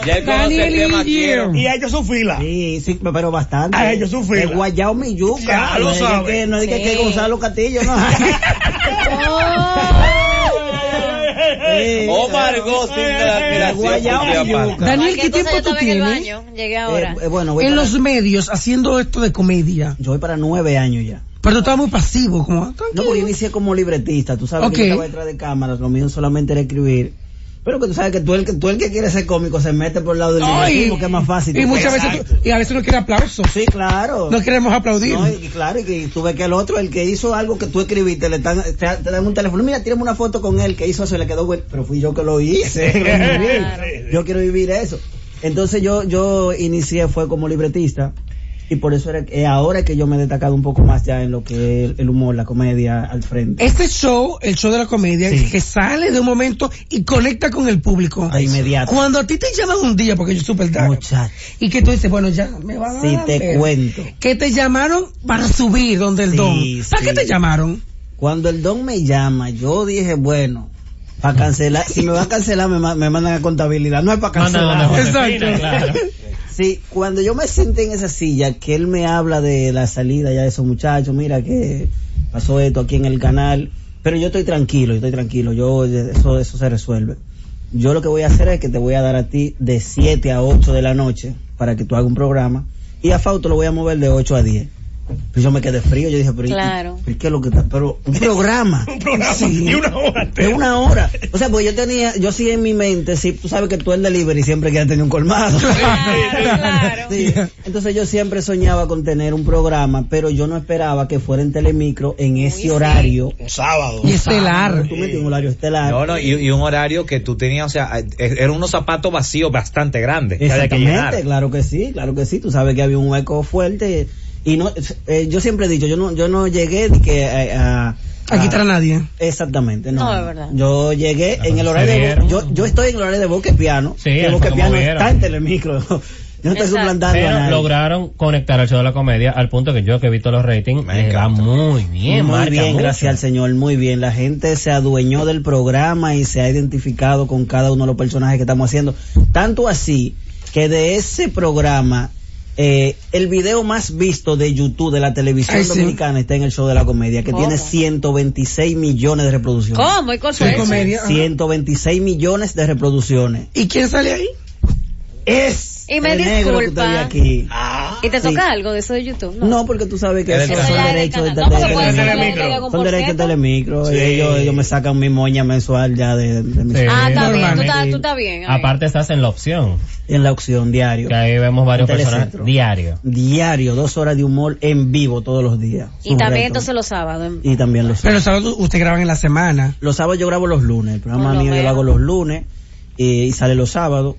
Ya él conoce el Daniel tema Ingier. quiero. Y ha hecho su fila. Sí, sí, pero bastante. Ah, yo sufrí. El guayao mi yuca. Ya lo no sabe. que, no Sí. que Gonzalo Castillo, no. Oh. Eh, Omar Gosling de la admiración. Daniel, ¿qué tiempo tú tienes Llegué ahora. Eh, eh, bueno, voy en para, los medios haciendo esto de comedia? yo voy para nueve años ya. Pero tú estabas muy pasivo, como... No, porque yo inicié como libretista. Tú sabes Ok. que yo estaba detrás de cámaras, lo mío solamente era escribir. Pero que tú sabes que tú el que, tú el que quiere ser cómico se mete por el lado del Ay, libretismo, que es más fácil. Y muchas veces, tú- y a veces no quiere aplausos. Sí, claro. No queremos aplaudir. No, y claro, y que tú ves que el otro, el que hizo algo que tú escribiste, le están, te, te dan un teléfono, mira, tírame una foto con él que hizo eso y le quedó bueno, pero fui yo que lo hice. Claro. Yo quiero vivir eso. Entonces yo, yo inicié fue como libretista y por eso era que ahora es que yo me he destacado un poco más ya en lo que es el humor, la comedia al frente. Este show, el show de la comedia, Sí. que sale de un momento y conecta con el público. De inmediato. Cuando a ti te llaman un día, porque yo supe el y que tú dices, bueno, ya me van a Si dar te ver. cuento. Que te llamaron para subir donde el Sí, don. ¿Para sí. qué te llamaron? Cuando el don me llama, yo dije, bueno, para cancelar, si me va a cancelar me, ma- me mandan a contabilidad, no es para Manda cancelar. donde Exacto. Josefina, claro. Sí, cuando yo me senté en esa silla, que él me habla de la salida ya de esos muchachos, mira que pasó esto aquí en el canal, pero yo estoy tranquilo, yo estoy tranquilo, yo eso eso se resuelve. Yo lo que voy a hacer es que te voy a dar a ti de 7 a 8 de la noche para que tú hagas un programa y a Fausto lo voy a mover de 8 a 10. Pues yo me quedé frío, yo dije, pero ¿y- Claro. ¿y ¿qué es lo que está? Pero un programa. Un programa Sí. de una hora. De una hora. O sea, pues yo tenía, yo sí en mi mente, sí, tú sabes que tú el delivery siempre quieres tener un colmado. Claro, claro. Sí. Entonces yo siempre soñaba con tener un programa, pero yo no esperaba que fuera en Telemicro en ese sí. horario. Un sábado. Y estelar. Tú metes un horario estelar. No, no, y, y un horario que tú tenías, o sea, eh, eran unos zapatos vacíos bastante grandes. que que. Exactamente, claro que sí, claro que sí. Tú sabes que había un hueco fuerte y no, eh, yo siempre he dicho, yo no, yo no llegué de que eh, a, A quitar a nadie. Exactamente, no. No, es verdad. Yo llegué en el horario de, yo, yo estoy en el horario de Boque Piano. Sí, que Boque Piano está en Telemicro. Yo no estoy suplantando a Pero nadie. lograron conectar al show de la comedia al punto que yo que he visto los ratings Me va muy bien, muy marca bien, mucho. gracias al Señor, muy bien. La gente se adueñó del programa y se ha identificado con cada uno de los personajes que estamos haciendo. Tanto así que de ese programa, eh, el video más visto de YouTube de la televisión Ay, sí. dominicana está en el show de la comedia, que ¿Cómo? tiene 126 millones de reproducciones. ¿Cómo? ¿Y cuál Sí, fue eso? comedia. ajá. 126 millones de reproducciones. ¿Y quién sale ahí? Es Y me disculpa. aquí. ¿Y te Sí. toca algo de eso de YouTube? No, porque tú sabes que Es esos del son derechos de, No, Telemicro. son derechos de telemicro. Sí. Ellos, ellos me sacan mi moña mensual ya de, de mi Sí. Ah, está bien, tú estás, tú estás bien. Aparte estás en la opción, en la opción diario. que ahí vemos varios Telecentro. diario. Diario, dos horas de humor en vivo todos los días. Y también reto. entonces los sábados. Y también los Pero los sábados usted graban en la semana. Los sábados yo grabo los lunes. El programa mío yo lo hago los lunes y, y sale los sábados.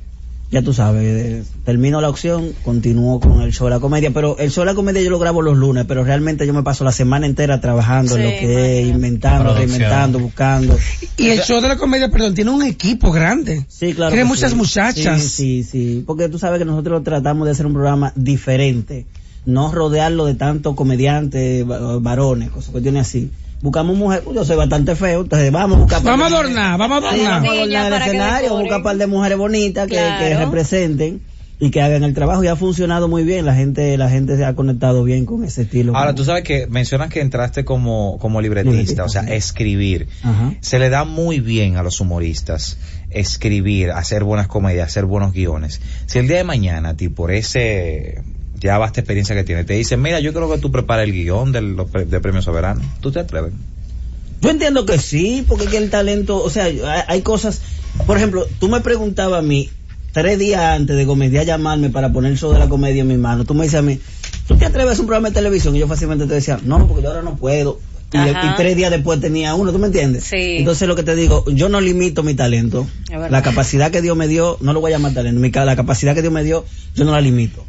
Ya tú sabes, eh, termino la opción, continúo con el show de la comedia, pero el show de la comedia yo lo grabo los lunes, pero realmente yo me paso la semana entera trabajando en lo que es, inventando, reinventando, buscando. Y el show de la comedia, perdón, tiene un equipo grande. Sí, claro. Tiene muchas sí. muchachas. Sí, sí, sí. Porque tú sabes que nosotros tratamos de hacer un programa diferente. No rodearlo de tantos comediantes, va- varones, cosas cuestiones así. Buscamos mujeres, yo soy bastante feo, entonces vamos a buscar. Vamos a adornar, vamos a adornar. vamos a adornar el escenario, buscar un par de mujeres bonitas que, Claro. que representen y que hagan el trabajo y ha funcionado muy bien. La gente, la gente se ha conectado bien con ese estilo. Ahora, tú sabes que mencionas que entraste como, como libretista, Libretista, o sea, sí. escribir. Ajá. Se le da muy bien a los humoristas escribir, hacer buenas comedias, hacer buenos guiones. Si el día de mañana, a ti, por ese ya vasta experiencia que tienes, te dicen, mira, yo creo que tú preparas el guion del, los pre- de Premio Soberano, ¿tú te atreves? Yo entiendo que sí, porque que el talento, o sea, hay, hay cosas, por ejemplo, tú me preguntabas a mí, tres días antes de comedia llamarme para poner el show de la comedia en mi mano, tú me dices a mí, ¿tú te atreves a hacer un programa de televisión? Y yo fácilmente te decía, no, porque yo ahora no puedo. Y, tres días después tenía uno, ¿tú me entiendes? Sí. Entonces lo que te digo, yo no limito mi talento. La capacidad que Dios me dio, no lo voy a llamar talento, mi la capacidad que Dios me dio, yo no la limito.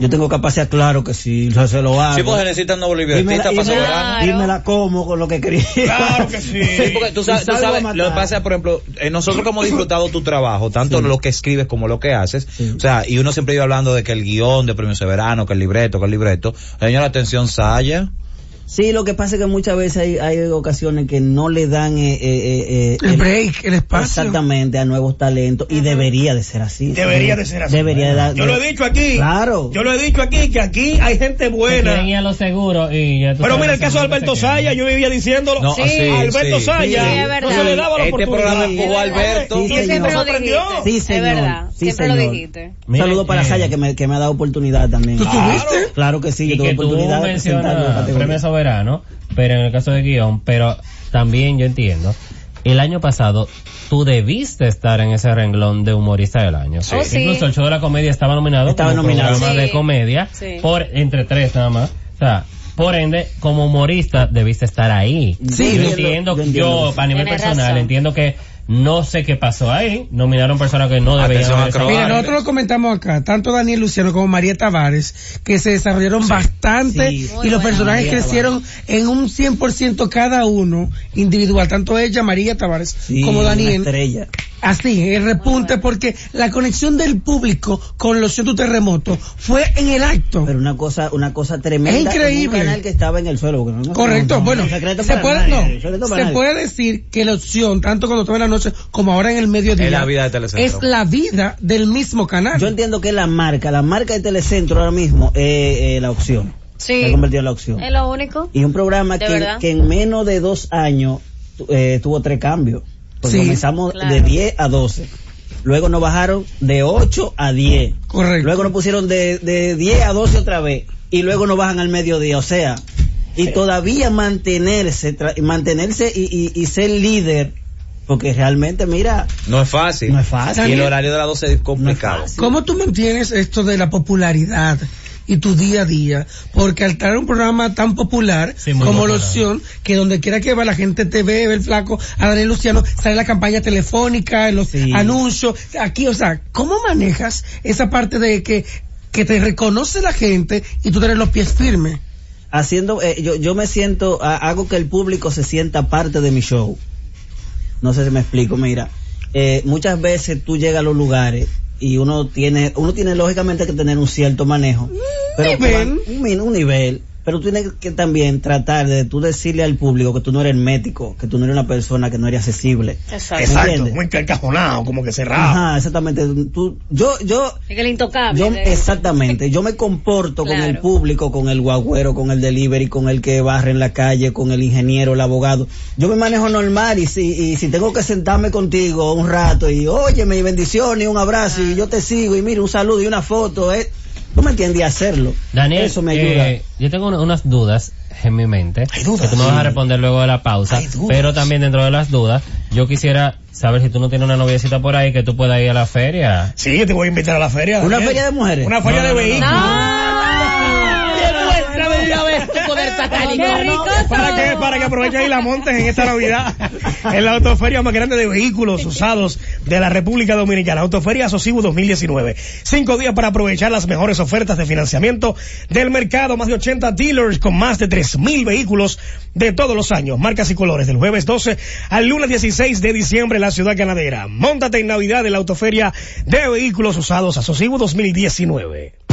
Yo tengo capacidad, claro que sí, yo se lo hago. Sí, porque necesitan nuevos libretistas para y me la- Soberano. y me la como con lo que quería. Claro que sí. Sí, porque tú sabes, tú sabes lo que pasa, por ejemplo, eh, nosotros que hemos disfrutado tu trabajo, tanto Sí. lo que escribes como lo que haces, Sí. o sea, y uno siempre iba hablando de que el guion de Premio Severano, que el libreto, que el libreto, señora, atención, Saya, Sí, lo que pasa es que muchas veces hay, hay ocasiones que no le dan eh, eh, eh, eh, El break, el espacio. exactamente a nuevos talentos y debería de ser así. Debería de ser así. Debería de dar- Yo lo he dicho aquí. Claro. Yo lo he dicho aquí que aquí hay gente buena. Ir a los seguros y ya tú Pero mira el caso de Alberto. Saya, yo vivía diciéndolo. No, Sí. sí, Alberto sí. Saya, Sí, es verdad. no se le daba la Este oportunidad. programa empujó a Alberto. Sí, Y señor. siempre lo dijiste. Sí, es señor. verdad. Sí, siempre lo dijiste. Un saludo para eh, Saya que me, que me ha dado oportunidad también. ¿Tú Claro. tuviste? Claro que sí, yo y tuve oportunidad de presentarme soberano, pero en el caso de guion, pero también yo entiendo, el año pasado tú debiste estar en ese renglón de humorista del año. Oh, sí. Incluso el show de la comedia estaba nominado Estaba como nominado. programa Sí. de comedia Sí. por entre tres nada más. O sea, por ende, como humorista debiste estar ahí. Sí, yo yo entiendo, entiendo, yo yo, entiendo. a nivel Tienes personal, razón. entiendo que no sé qué pasó ahí. Nominaron personas que no debían Atención, haber Mira, nosotros lo comentamos acá, tanto Daniel Luciano como María Tavares, que se desarrollaron bastante Sí. Muy y los personajes María crecieron en un 100% cada uno individual, tanto ella, María Tavares, Sí, como una Daniel. estrella. Así, el repunte, porque la conexión del público con los cientos terremotos fue en el acto. Pero una cosa, una cosa tremenda. Es increíble. en Un canal que estaba en el suelo. porque no- Correcto, no, no, bueno, se puede, nadie, no, secreto para se puede decir que la opción, tanto cuando estaba en la noche como ahora en el mediodía, Es la vida de Telecentro. es la vida del mismo canal. Yo entiendo que la marca, la marca de Telecentro ahora mismo es la opción. Sí. Se ha convertido en la opción. Es lo único. Y un programa que, que en menos de dos años eh, tuvo tres cambios. Porque Sí. comenzamos Claro. de 10 a 12. Luego nos bajaron de 8 a 10. Correcto. Luego nos pusieron de, de 10 a 12 otra vez. Y luego nos bajan al mediodía. O sea, y todavía mantenerse, tra- mantenerse y, y, y ser líder. Porque realmente, mira, No es fácil. No es fácil. Y el horario de las 12 es complicado. fácil. ¿Cómo tú mantienes esto de la popularidad y tu día a día? Porque al traer un programa tan popular Sí, como la popular. opción, que donde quiera que va la gente te ve, ve el flaco, a Daniel Luciano, sale la campaña telefónica, los Sí. anuncios, aquí, o sea, ¿cómo manejas esa parte de que, que te reconoce la gente y tú tienes los pies firmes? haciendo, eh, yo, yo me siento, ha- hago que el público se sienta parte de mi show. No sé si me explico, mira, eh, muchas veces tú llegas a los lugares y uno tiene, uno tiene lógicamente que tener un cierto manejo, pero nivel. un, un nivel, pero tú tienes que también tratar de tú decirle al público que tú no eres médico, que tú no eres una persona que no eres accesible. Exacto. Exacto, muy encajonado, como que cerrado. Ajá, exactamente. Tú, yo, yo, Es que el intocable. yo, de- exactamente, yo me comporto con el público, con el guagüero, con el delivery, con el que barre en la calle, con el ingeniero, el abogado. Yo me manejo normal y si, y si tengo que sentarme contigo un rato y óyeme y bendiciones y un abrazo y yo te sigo y mira un saludo y una foto, eh, tú me entiendes y hacerlo. Daniel, Eso me ayuda. eh, yo tengo una- unas dudas en mi mente. Hay dudas, Que tú me vas a responder luego de la pausa. Hay dudas. Pero también dentro de las dudas, yo quisiera saber si tú no tienes una noviecita por ahí que tú puedas ir a la feria. Sí, yo te voy a invitar a la feria. ¿Una Daniel. feria de mujeres? Una feria No, de no, no, vehículos de una vez tu poder satánico. Qué rico Para que, para que aproveches y la montes en esta Navidad. En la autoferia más grande de vehículos usados de la República Dominicana. Autoferia Asocibu 2019. Cinco días para aprovechar las mejores ofertas de financiamiento del mercado. Más de 80 dealers con más de 3.000 vehículos de todos los años. Marcas y colores del jueves 12 al lunes 16 de diciembre en la ciudad ganadera. Móntate en Navidad en la autoferia de vehículos usados Asocibu 2019.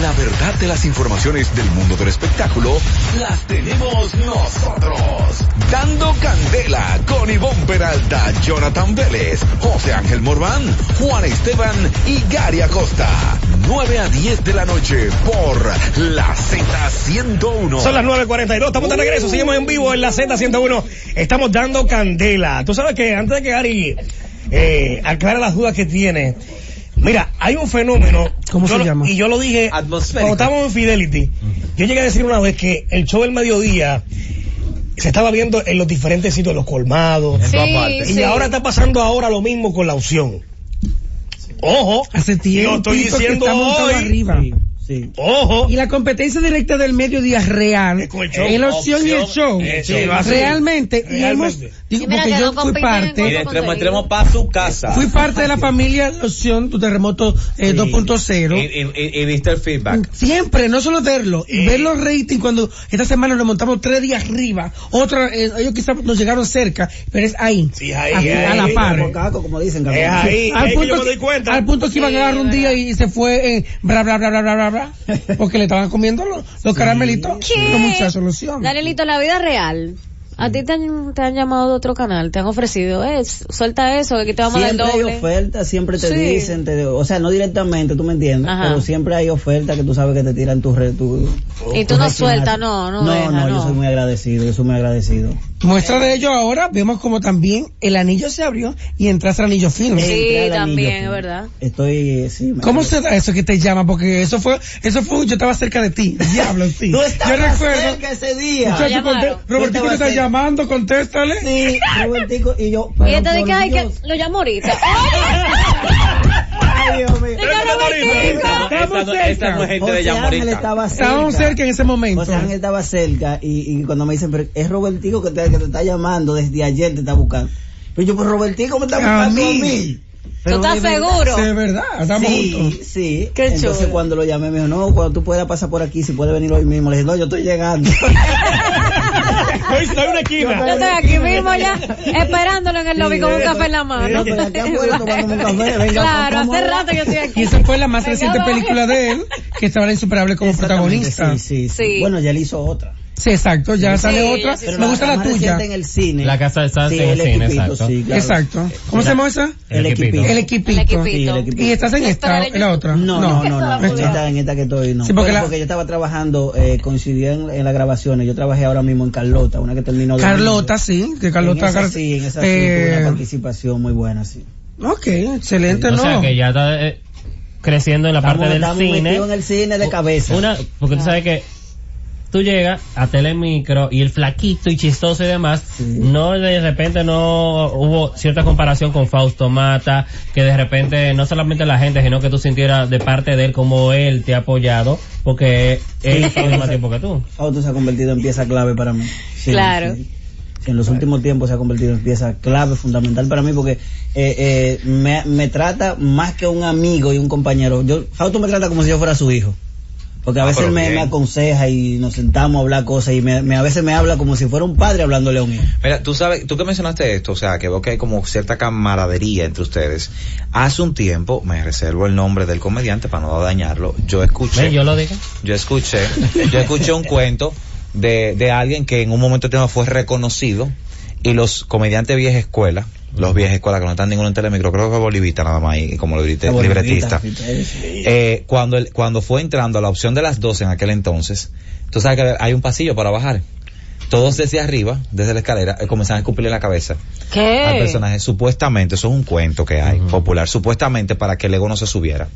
La verdad de las informaciones del mundo del espectáculo las tenemos nosotros. Dando Candela con Ivonne Peralta, Jonathan Vélez, José Ángel Morván, Juan Esteban y Gary Acosta. 9 a 10 de la noche por la Z101. Son las 9.42, estamos de regreso, seguimos en vivo en la Z101, estamos dando candela. Tú sabes que antes de que Gary eh, aclara las dudas que tiene, mira, hay un fenómeno. ¿Cómo yo se lo- llama? Y yo lo dije cuando estábamos en Fidelity. Yo llegué a decir una vez que el show del mediodía se estaba viendo en los diferentes sitios, los colmados. En todas Sí, partes. Y sí. ahora está pasando ahora lo mismo con la opción. Ojo, Hace tiempo estoy que diciendo está montado hoy. arriba. Sí. Ojo. Y la competencia directa del mediodía real, Es con el show. en la opción y el show, Eh, sí, a ser. realmente, y hemos, Realmente. digo, Sí, porque que yo no fui Y parte, a contenido. extremo para su casa. fui parte de la familia opción, tu terremoto eh, Sí. 2.0. Y, y- y- y viste el feedback. Siempre, no solo verlo, y ver los ratings cuando esta semana nos montamos tres días arriba, otra, eh, ellos quizás nos llegaron cerca, pero es ahí, Sí, ahí, aquí, ahí, a la ahí, par. Como caco, como dicen, Es ahí, al, ahí que punto yo me que, doy cuenta. al punto que iban a agarrar un día y se fue en bla bla bla bla bla bla porque le estaban comiendo los, los caramelitos los muchachos loción. Danielito, la vida real. A ti te han, te han llamado de otro canal, te han ofrecido, eh, suelta eso, que aquí te vamos a dar Siempre hay ofertas, siempre te Sí. dicen, te- o sea, no directamente, tú me entiendes, Ajá. pero siempre hay ofertas que tú sabes que te tiran tu red, tu, Y tú no sueltas, no, no no, deja, no, yo no. soy muy agradecido, yo soy muy agradecido. Muestra de ello ahora, vemos como también el anillo se abrió y entraste al anillo firme. Sí, también, es verdad. Estoy, sí. me- ¿Cómo se da eso que te llama? Porque eso fue, eso fue, yo estaba cerca de ti, diablo, sí. Tú yo recuerdo, cerca ese día. muchacho, Robertico te está llamando, contéstale. Sí, Robertico, y yo, Y pero este de que, ay, que lo llamo ahorita. Ay, Dios mío. Diga, Robertico. Esta, esta no, esta no es gente de José Ángel llamorita. estaba cerca. En ese momento. José Ángel estaba cerca y, y cuando me dicen, pero es Robertico que te, que te está llamando desde ayer, te está buscando. Pero yo, pues Robertico me está A buscando a mí. mí. ¿Tú estás de seguro? Sí, es verdad, estamos Sí, juntos. sí. Qué Entonces chulo. cuando lo llamé me dijo, no, cuando tú puedas pasar por aquí, si puedes venir hoy mismo. Le dije, no, yo estoy llegando. En una esquina. Yo estoy aquí mismo ya, esperándolo en el lobby con un café en la mano. No, pero aquí afuera tomándome un café, venga, claro, hace rato que estoy Y aquí. esa fue la más reciente película de él, que estaba en Insuperable como protagonista. Sí, sí, sí. Bueno, ya él hizo otra. Sí, exacto, ya Sí, sale otra. sí, Me gusta la más tuya. en el cine. La casa de Sansa Sí, en el cine, equipito, exacto. sí, claro. Exacto. ¿Cómo se llama esa? El equipito. El equipito. Y estás en esta, en la otra. No, no, no, no. En Esta. en esta que estoy, no. Sí, porque la- yo estaba trabajando, eh, coincidía en, en las grabaciones. Yo trabajé ahora mismo en Carlota, una que terminó de Carlota, sí, que Carlota. En esa sí, en esa sí, eh, tuve una participación muy buena, sí. Ok, excelente, O ¿no? sea que ya está eh, creciendo en la Estamos, parte del cine. en el cine de cabeza. Una, porque tú sabes que tú llegas a Telemicro y el flaquito y chistoso y demás, no de repente no hubo cierta comparación con Fausto Mata, que de repente no solamente la gente, sino que tú sintieras de parte de él como él te ha apoyado, porque él tiene más tiempo que tú. Fausto se ha convertido en pieza clave para mí. Sí, Claro. sí. Sí, en los últimos tiempos se ha convertido en pieza clave, fundamental para mí, porque eh, eh, me, me trata más que un amigo y un compañero. Yo, Fausto me trata como si yo fuera su hijo. Porque a Ah, veces me, aconseja y nos sentamos a hablar cosas y me, me- a veces me habla como si fuera un padre hablándole a un hijo. Mira, tú sabes, tú que mencionaste esto, o sea, que veo que hay como cierta camaradería entre ustedes. Hace un tiempo, me reservo el nombre del comediante para no dañarlo, yo escuché, Ven, yo lo dije. yo escuché, yo escuché un cuento de, de alguien que en un momento fue reconocido y los comediantes vieja escuela, los viejas escuelas que no están ninguno en telemicro, creo que Bolivita nada más ahí, como Qué libretista. Eh, cuando, el- cuando fue entrando a la opción de las 12 en aquel entonces, tú sabes que hay un pasillo para bajar. Todos desde arriba, desde la escalera, eh, comenzaron a escupirle en la cabeza al ¿Qué? personaje. Supuestamente, eso es un cuento que hay, popular, supuestamente para que el ego no se subiera.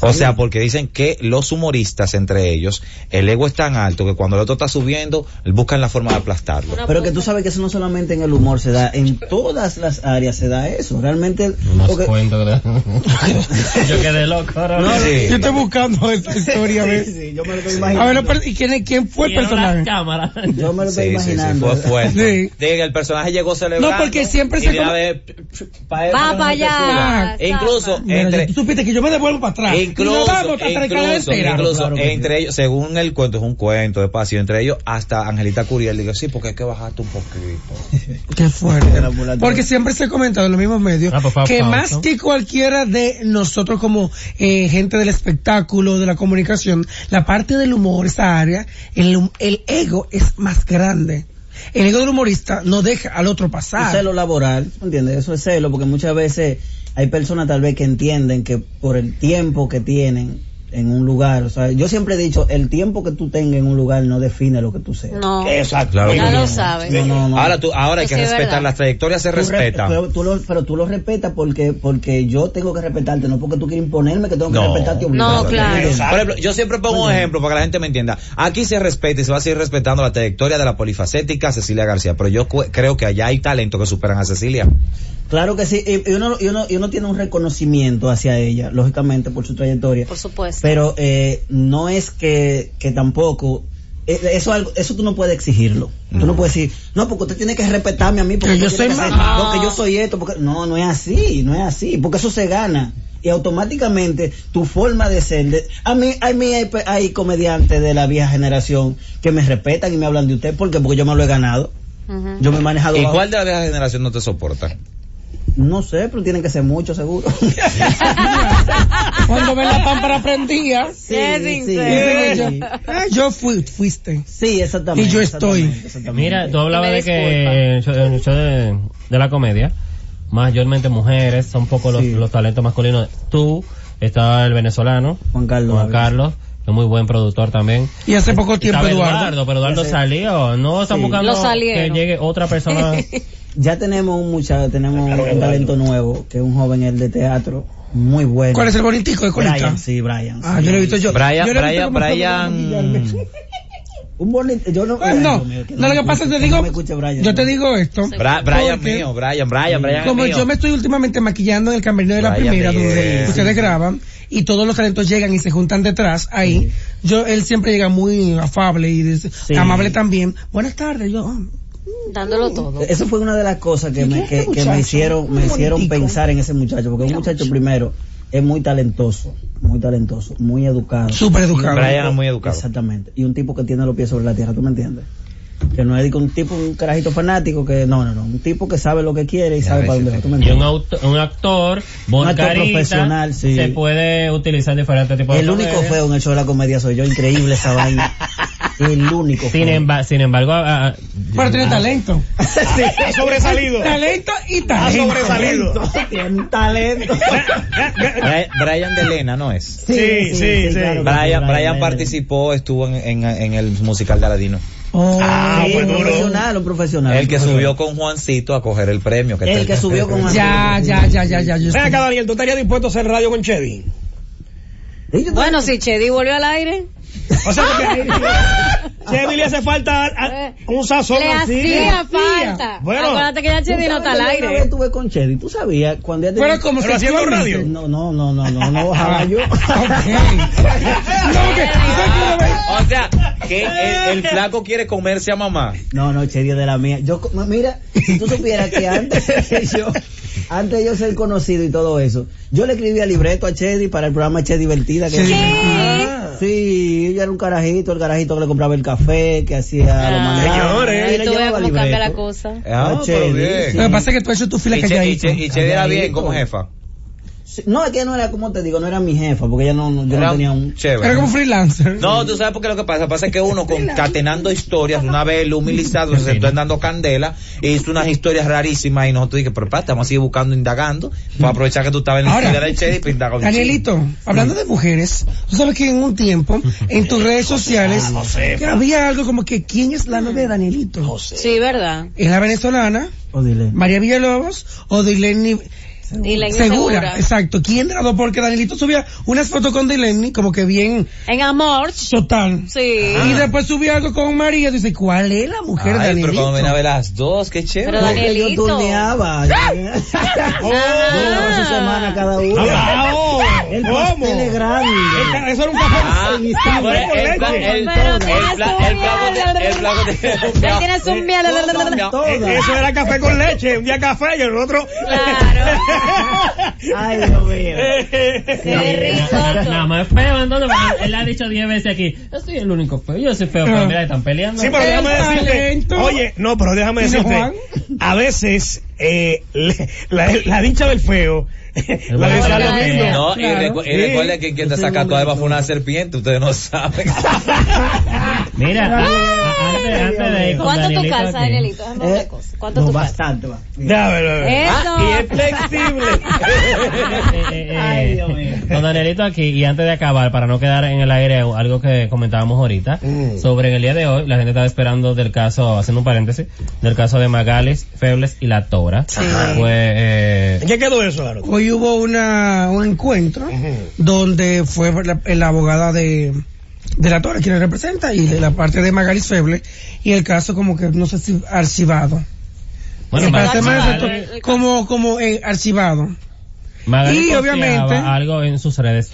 O sea, porque dicen que los humoristas entre ellos, el ego es tan alto que cuando el otro está subiendo, buscan la forma de aplastarlo. Pero que tú sabes que eso no solamente en el humor se da, en todas las áreas se da eso. Realmente, Unos porque- cuentos que- Yo quedé loco ahora. No, Sí. Yo estoy buscando esta historia. a ver. Sí, sí, yo me lo estoy A imaginando. ver, pero, ¿y quién, quién fue el personaje? cámaras. Yo me lo estoy Sí, sí, sí, imaginando. fue fuerte. Sí. Diga, el personaje llegó celebrando. No, porque siempre se Va para allá. E incluso Mira, entre tú supiste que yo me devuelvo para atrás. Incluso, vamos escalera incluso, incluso Claro entre sí. ellos, según el cuento, es un cuento de pasillo, entre ellos hasta Angelita Curiel digo, sí, porque hay que bajarte un poquito. Qué fuerte. Porque siempre se ha comentado en los mismos medios Ah, pues, que más ¿no? que cualquiera de nosotros como eh, gente del espectáculo, de la comunicación, la parte del humor, esa área, el, ego es más grande. El ego del humorista no deja al otro Un pasar. celo laboral, ¿entiendes? Eso es celo, porque muchas veces hay personas tal vez que entienden que por el tiempo que tienen en un lugar, o sea, yo siempre he dicho, el tiempo que tú tengas en un lugar no define lo que tú seas. No, Exacto. Claro ya lo no. sabes. No, no, no. Ahora tú, ahora hay que sí respetar, verdad. las trayectorias se respetan. pero, tú lo, pero tú lo respetas porque porque yo tengo que respetarte, no porque tú quieres imponerme que tengo que No. respetarte No, obligado. claro. ¿Entiendes? Por ejemplo, yo siempre pongo un ejemplo para que la gente me entienda. Aquí se respeta y se va a seguir respetando la trayectoria de la polifacética Cecilia García, pero yo cu- creo que allá hay talento que superan a Cecilia. Claro que sí, y uno, y, uno, y uno tiene un reconocimiento hacia ella, lógicamente, por su trayectoria. Por supuesto. Pero eh, no es que, que tampoco... eh, Eso, algo, eso tú no puedes exigirlo. Tú no puedes decir, no, porque usted tiene que respetarme a mí, porque Que yo soy que hacer- mamá. no, que yo soy esto, porque no, no es así, no es así, porque eso se gana. Y automáticamente tu forma de ser, de- a mí, a mí hay, comediantes de la vieja generación que me respetan y me hablan de usted, porque porque yo me lo he ganado. Yo me he manejado. ¿Y bajo- cuál de la vieja generación no te soporta? No sé, pero tienen que ser muchos, seguro. Cuando ven la pámpara prendía, Sí, sí, ah, yo fui, fuiste. Sí, exactamente. Y yo estoy. exactamente, exactamente. Mira, tú hablabas Me de que en el show, en el show de, de la comedia, mayormente mujeres, son poco los, Sí. los talentos masculinos. Tú, estaba el venezolano, Juan Carlos. Juan Carlos, es muy buen productor también. Y hace poco tiempo Eduardo. Eduardo, pero Eduardo salió. No están buscando que llegue otra persona. Ya tenemos un muchacho, tenemos un talento nuevo, que es un joven el de teatro, muy bueno. ¿Cuál es el bonitico de colita? Brian, sí, Brian. Ah, sí. yo lo he visto yo. Brian, yo Brian, Brian. Un bonito, yo no... Ah, No, mío, no, lo que pasa es que te digo, no me escuche Brian, yo te digo esto. Bra- Brian porque mío, Brian, Brian, Brian Como mío. yo me estoy últimamente maquillando en el camerino de la Brian primera, donde ustedes graban, y todos los talentos llegan y se juntan detrás, ahí, yo, él siempre llega muy afable y dice- Sí. amable también. Buenas tardes, yo, ah, Dándolo todo. Eso fue una de las cosas que ¿Y me, que, me hicieron, me hicieron pensar en ese muchacho, porque un muchacho primero es muy talentoso, muy talentoso, muy educado. súper educado. Brian es muy educado. Exactamente. Y un tipo que tiene los pies sobre la tierra, ¿tú me entiendes? Que no es un tipo, un carajito fanático, que no, no, no. Un tipo que sabe lo que quiere y Ya sabe para dónde va, sí. ¿tú me Y un, auto- un actor, bon actor carita, profesional, sí. se puede utilizar en diferentes tipos de El único feo en el show de la comedia soy yo, increíble esa vaina. El único Sin, emba- sin embargo, ah, ah, Pero tiene talento. Sí, ha sobresalido. Talento y Ha talento. sobresalido. Tiene un talento. Brian, de Lena, ¿no es? Sí, sí, sí. claro Brian, sí, Brian participó, estuvo en, en, en el musical de Aladino. Oh, Ah, Sí, pues un duro. profesional, un profesional. El que subió con Juancito a coger el premio. Que El que subió con ya, ya, ya, ya, ya. yo Ven acá, Daniel, ¿tú estarías dispuesto a hacer radio con profesional. Bueno, si Chedi volvió al aire, O sea, porque Chevy le hace falta a- un sazón le así. hacía falta. Bueno. Acuérdate que ya Chedi no está al Una aire. vez estuve con Chedi, tú sabías, cuando ella Pero como Pero haciendo radio. No, no, no, no, no, no bajaba yo. No, que- O sea, que el, el flaco quiere comerse a mamá. No, no, Chedi es de la mía. Yo, mira, si tú supieras que antes de yo, antes de yo ser conocido y todo eso, yo le escribía libreto a Chedi para el programa Chedi Divertida. Que Ah, Sí, ella era un carajito, el carajito que le compraba el café, que hacía los mandados. señores. y Y le tú ves llevaba cómo cambia la cosa. Ah, Ah, bien. sí. Lo que pasa es que tú has hecho tu fila Y, Che- y. Che- y Chedi era bien como jefa. No, es que no era, como te digo, no era mi jefa, porque ella no, no- yo Era no tenía un... chévere. Era como freelancer. No, tú sabes por qué lo que pasa. Pasa que uno concatenando historias, una vez el humilizado se sentó en dando candela e hizo unas historias rarísimas y nosotros dije, pero espérate, vamos a seguir buscando, indagando, para aprovechar que tú estabas en la Ahora, fila del Chedi para indagar un Danielito, hablando de mujeres, tú sabes que en un tiempo, en tus redes sociales, que había algo como que, ¿quién es la novia de Danielito? Sí, ¿verdad? ¿Es la venezolana, O dile. María Villalobos o Dileni Y la Segura? Exacto. ¿Quién dos? Porque Danielito subía unas fotos con Dileni, como que bien En Amor, total. sí. Y después subía algo con María, dice, ¿cuál es la mujer de Ay, pero Danielito? cuando ven a ver las dos, qué chévere. Pero Porque yo Danielito. turneaba. Oh, Duraba su semana cada uno. Ah, oh, El ¿Cómo? pastel es grande. El Eso era un café. Ah. Eh, Eso era café con leche, un día café y el otro. Claro. Ay, Dios mío. Nada rico. más feo, entonces, porque él ha dicho 10 veces aquí, yo soy el único feo, yo soy feo, pero mira, están peleando. Sí, pero déjame decirte. Oye, no, pero déjame ¿Y no, decirte. A veces, eh, le- la, la dicha del feo, la de. No, y, Claro. recu- y recuerden que quien te saca toda Eva fue una serpiente, ustedes no saben. Mira, antes, antes de ir con ¿Cuánto tú Danielito calzas, aquí. Danielito? Déjame ver Eh, una cosa. ¿Cuánto no, tú calzas? bastante, va. Ya, ver. Eso. Ah, y es flexible. Eh, eh, eh, Ay, Dios mío. Con Danielito aquí, y antes de acabar, para no quedar en el aire algo que comentábamos ahorita, Mm. sobre en el día de hoy, la gente estaba esperando del caso, haciendo un paréntesis, del caso de Magalis, Febles y La Tora. Sí. Pues, eh, ¿En qué quedó eso, Aaron? Hoy hubo una, un encuentro donde fue la, la abogada de, de la Torre quien la representa y de la parte de Magalis Feble y el caso como que no sé si archivado. Bueno, Magali- archivado. como, como eh, archivado. Magali Y obviamente- algo en sus redes.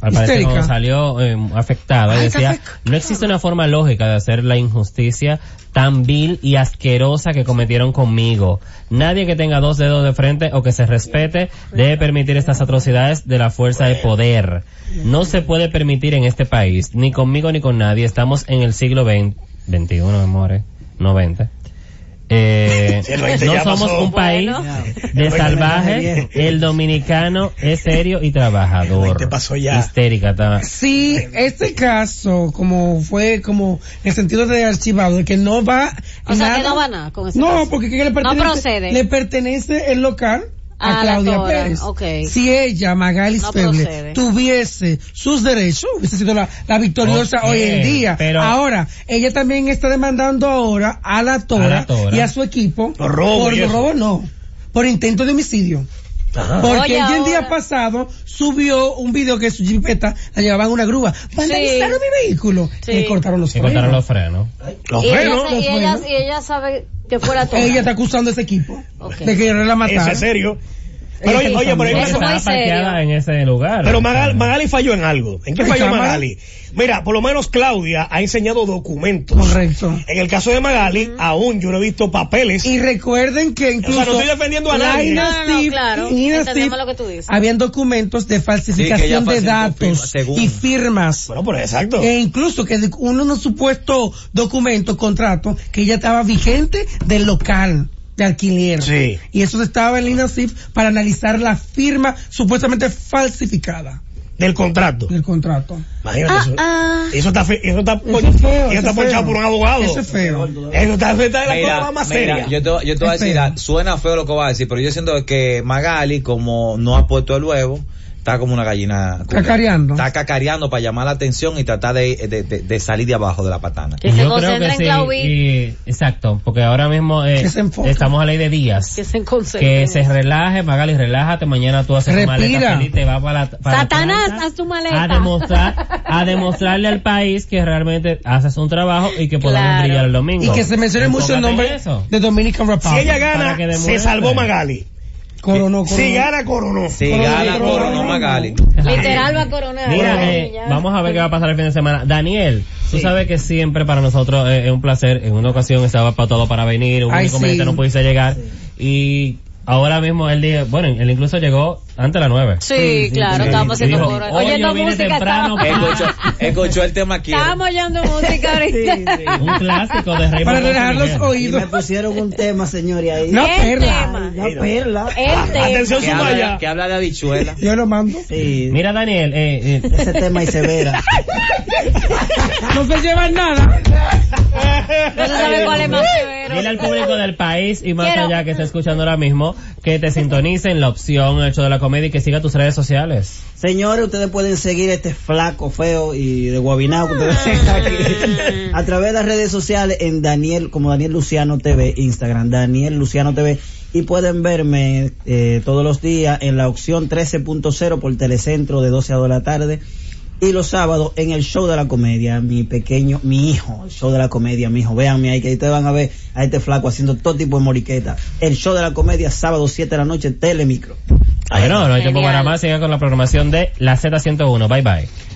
Al parecer salió eh, afectada Ay, decía, no existe una forma lógica de hacer la injusticia tan vil y asquerosa que cometieron conmigo. Nadie que tenga dos dedos de frente o que se respete debe permitir estas atrocidades de la fuerza de poder. No se puede permitir en este país, ni conmigo ni con nadie. Estamos en el siglo XX, 21, amores, no 20. Eh, Sí, el 20 no somos un país Bueno. de El 20 salvajes. El dominicano es serio y trabajador. 20 pasó ya. Histérica. está- Sí, este caso, como fue como en el sentido de archivado, de que no va O sea, nada- que no va nada con ese No, caso. porque ¿qué le No pertenece? procede. Le pertenece el local a A la Claudia Pérez. ok. Si ella, Magali No tuviese sus derechos, hubiese sido la, la victoriosa hoy en día. pero- ahora, ella también está demandando ahora a la Tora, A la Tora. y a su equipo Por robo por robo no, por intento de homicidio. Ajá. Porque Oye, el día ahora- pasado subió un video que su jipeta la llevaban en una grúa. Vandalizaron mi vehículo. Sí. Y le cortaron los Que cortaron frenos. los frenos. Los y, ella, frenos. y, ella, frenos. y ella sabe que fuera todo. Ella está acusando a ese equipo de que la Eso mataron. es serio. Pero oye, oye, pero hay una cosa- parqueada en ese lugar. Pero Magali, Magali falló en algo. ¿En qué ¿En falló? Magali? Mira, por lo menos Claudia ha enseñado documentos. Correcto. En el caso de Magali, aún yo no he visto papeles. Y recuerden que incluso O sea, no estoy defendiendo a nadie. No, no, no, Steve- claro. en Ina Entendemos Steve lo que tú dices. Habían documentos de falsificación de datos y firmas. Bueno, pues exacto. E incluso que de unos supuestos documentos, contratos, que ella estaba vigente del local de alquiler. Sí. Y eso estaba en Lina Sif para analizar la firma supuestamente falsificada Del contrato. del contrato. Imagínate Ah, eso. ah. Eso está, fe- eso está, Eso es feo. eso está es ponchado feo. por un abogado. Eso es feo. Eso está, eso está de la Mira, cosa más mira, seria. yo te, yo te voy a decir, feo. suena feo lo que voy a decir, pero yo siento que Magali, como no ha puesto el huevo, está como una gallina. Cacareando. Está cacareando para llamar la atención y tratar de, de, de- de salir de abajo de la patana. Que se Yo creo concentre que en sí. Y- exacto, porque ahora mismo eh, estamos a ley de días. Que se concentre. Que se relaje, Magali, relájate. Mañana tú haces tu Respira. maleta feliz, te vas para la. para Satanás, haz tu maleta. A demostrar, a demostrarle al país que realmente haces un trabajo y que podamos Claro. brillar el domingo. Y que se mencione mucho el nombre de Dominican si Republic. ella para gana, se salvó Magali. Coronó, coronó. Si gana, coronó. Si Coronó, gana, coronó. coronó Magali. Literal va a coronar. Mira, Ay, eh, vamos a ver qué va a pasar el fin de semana. Daniel, tú sabes que siempre para nosotros es un placer. En una ocasión estaba para todo para venir, un Ay, inconveniente sí. no pudiste llegar. Y ahora mismo él dijo, bueno, él incluso llegó antes de las nueve. Sí, claro, sí. estábamos haciendo dijo, coro. "Hoy Oyendo música, temprano, Escuchó, escuchó el tema aquí. estábamos oyendo música ahorita. Un clásico de Rey Para relajar los Miguel. Y oídos. me pusieron un tema, señores, ahí. No, El perla. tema. La perla. El tema. Atención, Que habla, que habla de habichuela. Yo lo mando. Sí, Mira, Daniel, eh, eh, ese tema y severa. No se llevan nada. No se sabe cuál es más severo. dile al público del país y más Quiero- allá que está escuchando ahora mismo que te sintonicen la opción El Show de la Comedia y que siga tus redes sociales. Señores, ustedes pueden seguir este flaco feo y de guabinado que ustedes ven aquí a través de las redes sociales en Daniel, como Daniel Luciano TV, Instagram, Daniel Luciano TV. Y pueden verme eh, todos los días en la opción 13.0 por Telecentro de 12 a 2 de la tarde. Y los sábados en el show de la comedia, mi pequeño, mi hijo, el show de la comedia, mi hijo, véanme ahí que ustedes van a ver a este flaco haciendo todo tipo de moriqueta. El show de la comedia, sábado 7 de la noche, Telemicro. Bueno, no hay tiempo para más. Siga con la programación de la Z101. Bye bye.